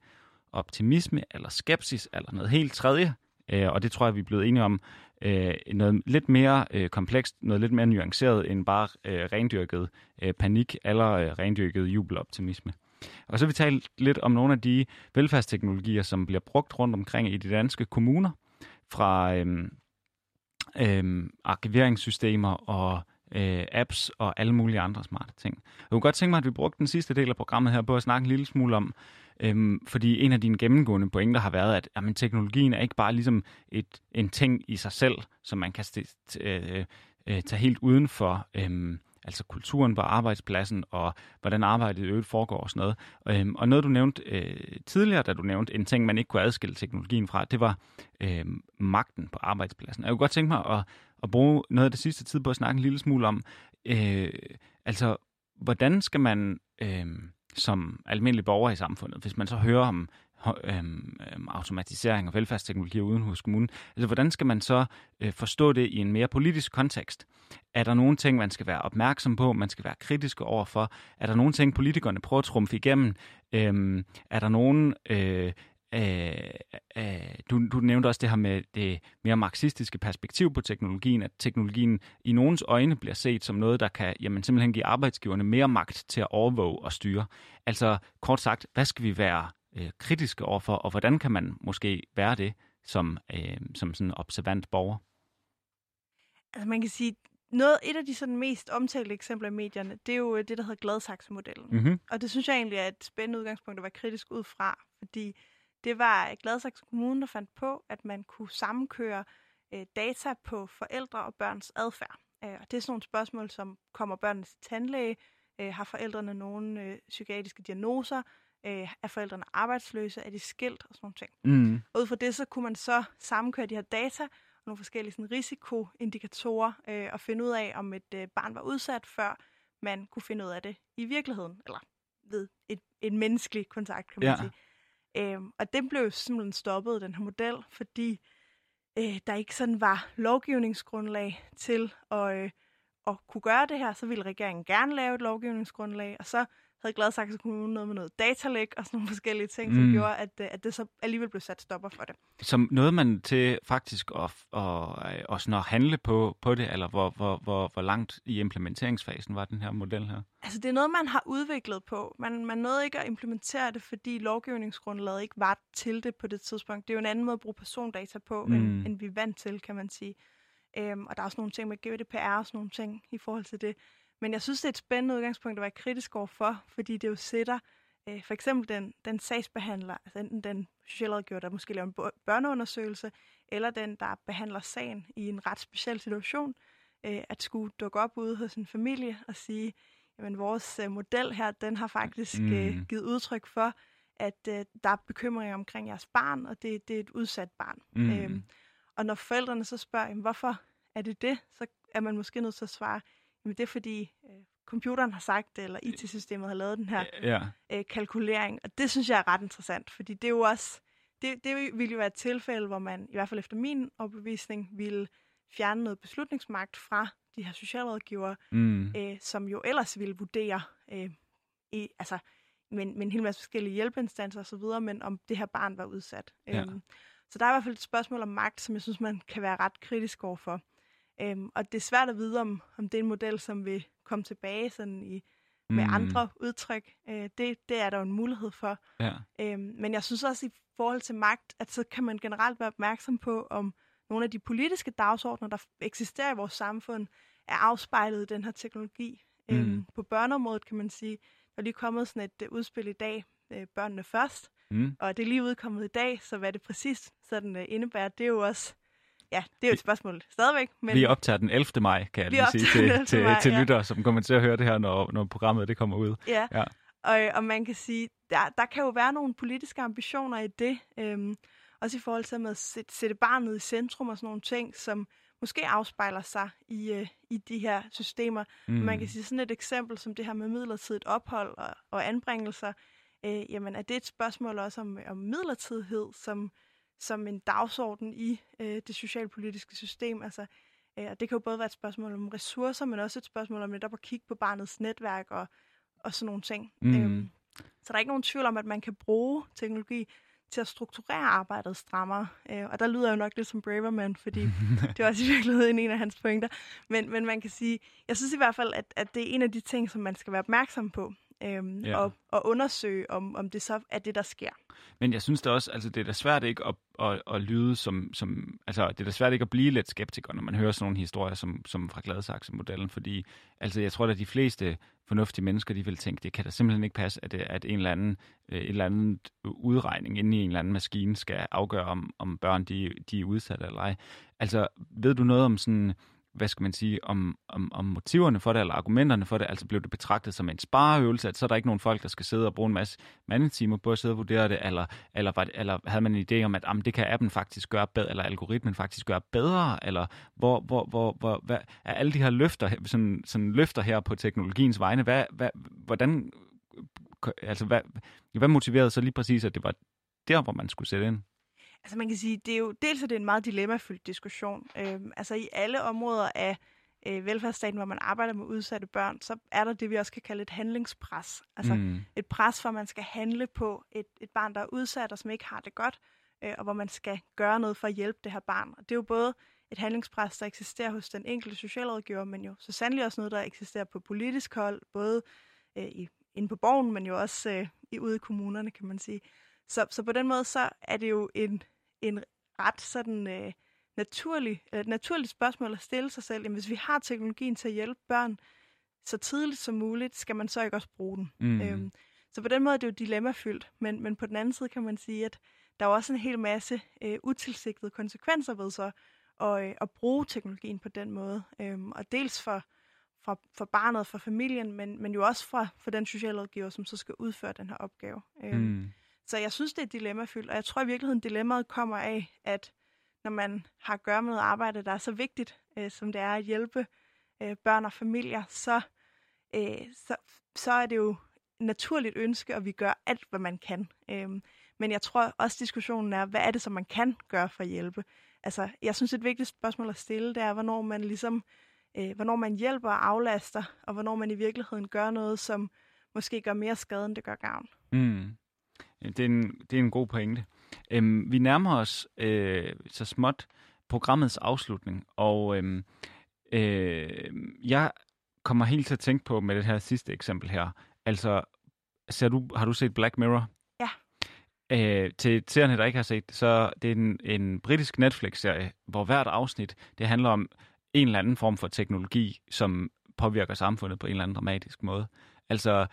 optimisme eller skepsis, eller noget helt tredje. Øh, og det tror jeg, vi er blevet enige om øh, noget lidt mere øh, komplekst, noget lidt mere nuanceret end bare øh, rendyrket øh, panik eller øh, rendyrket jubeloptimisme. Og så har vi talt lidt om nogle af de velfærdsteknologier, som bliver brugt rundt omkring i de danske kommuner, fra øh, øh, arkiveringssystemer og øh, apps og alle mulige andre smarte ting. Jeg kunne godt tænke mig, at vi brugte den sidste del af programmet her på at snakke en lille smule om, øhm, fordi en af dine gennemgående pointer har været, at jamen, teknologien er ikke bare ligesom et, en ting i sig selv, som man kan øh, øh, tage helt uden for øhm, altså kulturen på arbejdspladsen, og hvordan arbejdet i øvrigt foregår og sådan noget. Øhm, og noget, du nævnte øh, tidligere, da du nævnte en ting, man ikke kunne adskille teknologien fra, det var øh, magten på arbejdspladsen. Jeg kunne godt tænke mig at, at bruge noget af det sidste tid på at snakke en lille smule om, øh, altså, hvordan skal man øh, som almindelig borger i samfundet, hvis man så hører om øhm, øhm, automatisering og velfærdsteknologi uden hos kommunen. Altså, hvordan skal man så øh, forstå det i en mere politisk kontekst? Er der nogle ting, man skal være opmærksom på, man skal være kritisk overfor? Er der nogle ting, politikerne prøver at trumfe igennem? Øhm, er der nogle... Øh, Øh, øh, du, du nævnte også det her med det mere marxistiske perspektiv på teknologien, at teknologien i nogens øjne bliver set som noget, der kan jamen, simpelthen give arbejdsgiverne mere magt til at overvåge og styre. Altså kort sagt, hvad skal vi være øh, kritiske overfor, og hvordan kan man måske være det som, øh, som sådan observant borger? Altså man kan sige, noget, et af de sådan mest omtalte eksempler i medierne, det er jo det, der hedder Gladsaxe-modellen. Mm-hmm. Og det synes jeg egentlig er et spændende udgangspunkt at være kritisk ud fra, fordi det var Gladsaxe Kommune, der fandt på, at man kunne sammenkøre øh, data på forældre og børns adfærd. Øh, og det er sådan nogle spørgsmål, som kommer børnene til tandlæge, øh, har forældrene nogle øh, psykiatriske diagnoser, øh, er forældrene arbejdsløse, er de skilt og sådan nogle ting. Mm. Og ud fra det, så kunne man så sammenkøre de her data og nogle forskellige sådan, risikoindikatorer øh, og finde ud af, om et øh, barn var udsat, før man kunne finde ud af det i virkeligheden, eller ved et, en menneskelig kontakt, kan man ja. sige. Øhm, og den blev simpelthen stoppet, den her model, fordi øh, der ikke sådan var lovgivningsgrundlag til at, øh, at kunne gøre det her. Så ville regeringen gerne lave et lovgivningsgrundlag, og så havde Gladsaxe Kommune noget med noget datalæk og sådan nogle forskellige ting, som mm. gjorde, at, øh, at det så alligevel blev sat stopper for det. Som noget man til faktisk at, at, at, at sådan at handle på, på det, eller hvor, hvor, hvor, hvor langt i implementeringsfasen var den her model her? Altså det er noget, man har udviklet på. Man, man nåede ikke at implementere det, fordi lovgivningsgrundlaget ikke var til det på det tidspunkt. Det er jo en anden måde at bruge persondata på, mm. end, end vi er vant til, kan man sige. Øhm, og der er også nogle ting med GDPR og sådan nogle ting i forhold til det. Men jeg synes, det er et spændende udgangspunkt at være kritisk overfor, fordi det jo sætter øh, for eksempel den, den sagsbehandler, altså enten den socialrådgiver, der måske laver en børneundersøgelse, eller den, der behandler sagen i en ret speciel situation, øh, at skulle dukke op ude hos en familie og sige, jamen vores øh, model her, den har faktisk mm. øh, givet udtryk for, at øh, der er bekymringer omkring jeres barn, og det, det er et udsat barn. Mm. Øhm, og når forældrene så spørger, jamen, hvorfor er det det, så er man måske nødt til at svare, Jamen det er fordi øh, computeren har sagt det, eller IT-systemet har lavet den her ja. øh, kalkulering. Og det synes jeg er ret interessant, fordi det er jo også, det, det ville jo være et tilfælde, hvor man, i hvert fald efter min overbevisning, ville fjerne noget beslutningsmagt fra de her socialrådgivere, mm. øh, som jo ellers ville vurdere, øh, i, altså, med, med en hel masse forskellige hjælpeinstanser osv., men om det her barn var udsat. Ja. Øhm, så der er i hvert fald et spørgsmål om magt, som jeg synes, man kan være ret kritisk overfor. Øhm, og det er svært at vide, om, om det er en model, som vil komme tilbage sådan i, med mm. andre udtryk. Øh, det, det er der jo en mulighed for. Ja. Øhm, men jeg synes også i forhold til magt, at så kan man generelt være opmærksom på, om nogle af de politiske dagsordner, der eksisterer i vores samfund, er afspejlet i den her teknologi. Mm. Øhm, på børneområdet kan man sige, der er lige kommet sådan et uh, udspil i dag, uh, Børnene Først, mm. og det er lige udkommet i dag, så hvad det præcis sådan uh, indebærer, det er jo også ja, det er jo et spørgsmål stadigvæk. Men... Vi optager den 11. maj, kan jeg lige sige til, til, maj, til ja. lyttere, som kommer til at høre det her, når, når programmet det kommer ud. Ja, ja. Og, og man kan sige, der, der kan jo være nogle politiske ambitioner i det, øhm, også i forhold til at sætte, sætte barnet i centrum og sådan nogle ting, som måske afspejler sig i, øh, i de her systemer. Mm. Man kan sige sådan et eksempel som det her med midlertidigt ophold og, og anbringelser, øh, jamen er det et spørgsmål også om, om midlertidighed, som som en dagsorden i øh, det socialpolitiske system. Altså, øh, og det kan jo både være et spørgsmål om ressourcer, men også et spørgsmål om netop at kigge på barnets netværk og, og sådan nogle ting. Mm. Øhm, så der er ikke nogen tvivl om, at man kan bruge teknologi til at strukturere arbejdet strammere. Øh, og der lyder jo nok lidt som Braverman, fordi det er også i virkeligheden en af hans pointer. Men, men man kan sige, jeg synes i hvert fald, at, at det er en af de ting, som man skal være opmærksom på. Øhm, Ja. og, og undersøge, om, om det så er det, der sker. Men jeg synes da også, altså det er da svært ikke at, at, at lyde som, som, altså det er da svært ikke at blive lidt skeptiker, når man hører sådan nogle historier som, som fra Gladsaxe-modellen, fordi altså jeg tror at de fleste fornuftige mennesker, de vil tænke, det kan da simpelthen ikke passe, at, at en eller anden, øh, et eller andet udregning inde i en eller anden maskine skal afgøre, om, om børn de, de er udsatte eller ej. Altså ved du noget om sådan, hvad skal man sige, om, om, om motiverne for det, eller argumenterne for det, altså blev det betragtet som en spareøvelse, at så er der ikke nogen folk, der skal sidde og bruge en masse mandetimer på at sidde og vurdere det, eller, eller, var det, eller havde man en idé om, at jamen, det kan appen faktisk gøre bedre, eller algoritmen faktisk gøre bedre, eller hvor, hvor, hvor, hvor hvad, er alle de her løfter, sådan, sådan løfter her på teknologiens vegne, hvad, hvad, hvordan, altså hvad, hvad motiverede så lige præcis, at det var der, hvor man skulle sætte ind? Altså man kan sige, det er jo dels er det en meget dilemmafyldt diskussion. Øhm, altså i alle områder af øh, velfærdsstaten, hvor man arbejder med udsatte børn, så er der det, vi også kan kalde et handlingspres. Altså Mm. et pres at man skal handle på et, et barn, der er udsat og som ikke har det godt, øh, og hvor man skal gøre noget for at hjælpe det her barn. Og det er jo både et handlingspres, der eksisterer hos den enkelte socialrådgiver, men jo så sandelig også noget, der eksisterer på politisk hold, både øh, i, inde på borgen, men jo også øh, i, ude i kommunerne, kan man sige. Så, så på den måde, så er det jo en, en ret sådan øh, naturlig, øh, naturligt spørgsmål at stille sig selv. Jamen, hvis vi har teknologien til at hjælpe børn så tidligt som muligt, skal man så ikke også bruge den? Mm. Øhm, så på den måde er det jo dilemmafyldt, men, men på den anden side kan man sige, at der er også en hel masse øh, utilsigtede konsekvenser ved så at, øh, at bruge teknologien på den måde. Øhm, og dels for, for, for barnet for familien, men, men jo også for, for den socialrådgiver, som så skal udføre den her opgave. Øhm, Mm. Så jeg synes, det er dilemmafyldt, og jeg tror i virkeligheden, dilemmaet kommer af, at når man har at gøre med noget arbejde, der er så vigtigt, øh, som det er at hjælpe øh, børn og familier, så, øh, så, så er det jo naturligt ønske, og vi gør alt, hvad man kan. Øh, men jeg tror også, diskussionen er, hvad er det, som man kan gøre for at hjælpe? Altså, jeg synes, et vigtigt spørgsmål at stille, det er, hvornår man ligesom, øh, hvornår man hjælper og aflaster, og hvornår man i virkeligheden gør noget, som måske gør mere skade, end det gør gavn. Mm. Det er en, det er en god pointe. Øhm, vi nærmer os øh, så småt programmets afslutning, og øhm, øh, jeg kommer helt til at tænke på med det her sidste eksempel her. Altså, ser du, har du set Black Mirror? Ja. Øh, til seerne, der ikke har set så det er en, en britisk Netflix-serie, hvor hvert afsnit, det handler om en eller anden form for teknologi, som påvirker samfundet på en eller anden dramatisk måde. Altså,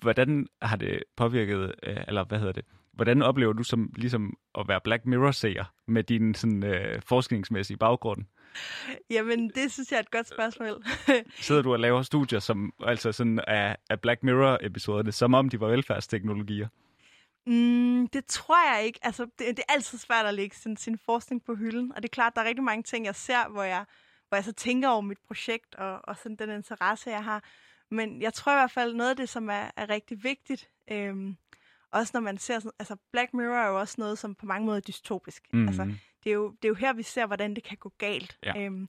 hvordan har det påvirket, øh, eller hvad hedder det, hvordan oplever du som ligesom at være Black Mirror-seer med din sådan, øh, forskningsmæssige baggrund? Jamen, det synes jeg er et godt spørgsmål. Sidder du og laver studier som, altså sådan af, af Black Mirror-episoderne, som om de var velfærdsteknologier? Mm, det tror jeg ikke. Altså, det, det er altid svært at lægge sin, sin forskning på hylden, og det er klart, der er rigtig mange ting, jeg ser, hvor jeg, hvor jeg så tænker over mit projekt og, og sådan den interesse, jeg har. Men jeg tror i hvert fald, noget af det, som er, er rigtig vigtigt, øhm, også når man ser sådan, altså Black Mirror er jo også noget, som på mange måder er dystopisk. Mm. Altså, det er, jo, det er jo her, vi ser, hvordan det kan gå galt. Ja. Øhm,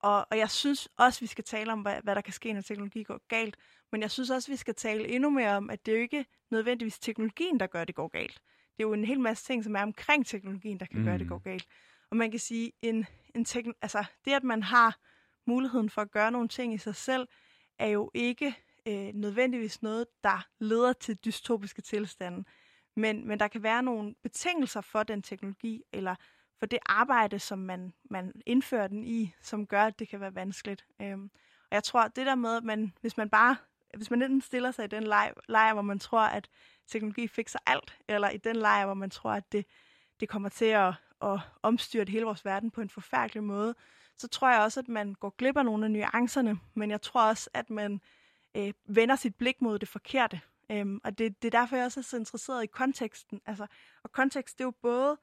og, og jeg synes også, vi skal tale om, hvad, hvad der kan ske, når teknologi går galt. Men jeg synes også, vi skal tale endnu mere om, at det er jo ikke nødvendigvis teknologien, der gør, at det går galt. Det er jo en hel masse ting, som er omkring teknologien, der kan mm. gøre, at det Mm. går galt. Og man kan sige, en, en tekn- altså, det, at man har muligheden for at gøre nogle ting i sig selv, er jo ikke øh, nødvendigvis noget, der leder til dystopiske tilstande. Men, men der kan være nogle betingelser for den teknologi, eller for det arbejde, som man, man indfører den i, som gør, at det kan være vanskeligt. Øhm, og jeg tror, det der med, at man, hvis man bare, hvis man enten stiller sig i den lejr, lejr, hvor man tror, at teknologi fikser alt, eller i den lejr, hvor man tror, at det, det kommer til at, at omstyrte hele vores verden på en forfærdelig måde, så tror jeg også, at man går glip af nogle af nuancerne, men jeg tror også, at man øh, vender sit blik mod det forkerte. Øhm, og det, det er derfor, jeg også er så interesseret i konteksten. Altså, og kontekst, det er jo både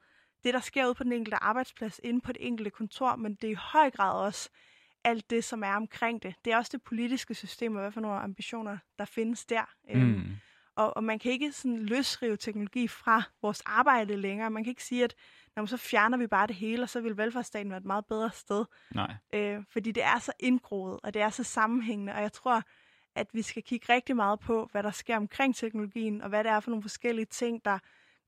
det, der sker ude på den enkelte arbejdsplads, inde på det enkelte kontor, men det er i høj grad også alt det, som er omkring det. Det er også det politiske system, og hvad for nogle ambitioner, der findes der. Øhm, Mm og, og man kan ikke sådan løsrive teknologi fra vores arbejde længere. Man kan ikke sige, at når man så fjerner vi bare det hele, og så vil velfærdsstaten være et meget bedre sted. Nej. Øh, fordi det er så indgroet, og det er så sammenhængende, og jeg tror, at vi skal kigge rigtig meget på, hvad der sker omkring teknologien, og hvad det er for nogle forskellige ting, der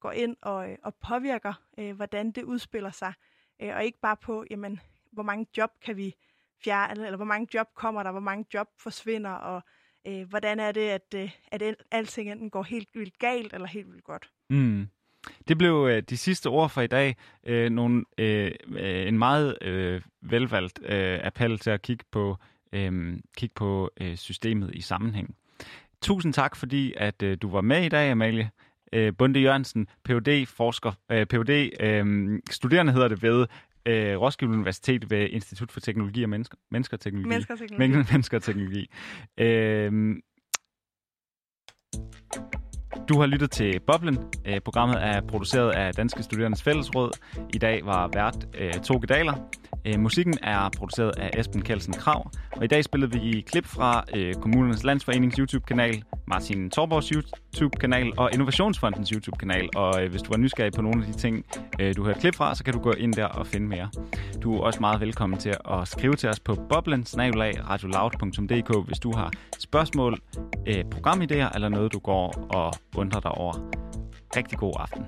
går ind og, øh, og påvirker, øh, hvordan det udspiller sig. Øh, og ikke bare på, jamen, hvor mange job kan vi fjerne, eller hvor mange job kommer der, hvor mange job forsvinder, og øh, hvordan er det, at, øh, at alting enten går helt vildt galt eller helt vildt godt. Mm. Det blev øh, de sidste ord for i dag. Øh, nogle, øh, øh, en meget øh, velvalgt øh, appel til at kigge på, øh, kigge på øh, systemet i sammenhæng. Tusind tak, fordi at øh, du var med i dag, Amalie. Øh, Bunde Jørgensen, Ph.D. forsker, øh, Ph.D. Øh, studerende hedder det ved øh, Roskilde Universitet ved Institut for Teknologi og Mennesker, Mennesker og Teknologi. Mennesker og Teknologi. Men, mennesker og Teknologi. Øh, du har lyttet til Boblen. Øh, programmet er produceret af Danske Studerendes Fællesråd. I dag var vært øh, Toge Daler. Øh, musikken er produceret af Esben Kelsen Krav, og i dag spillede vi klip fra øh, Kommunernes Landsforenings YouTube-kanal, Martin Torborgs YouTube-kanal og Innovationsfondens YouTube-kanal. Og øh, hvis du er nysgerrig på nogle af de ting, øh, du hørte klip fra, så kan du gå ind der og finde mere. Du er også meget velkommen til at skrive til os på boblen hvis du har spørgsmål, øh, programidéer eller noget, du går og undre dig over. Rigtig god aften.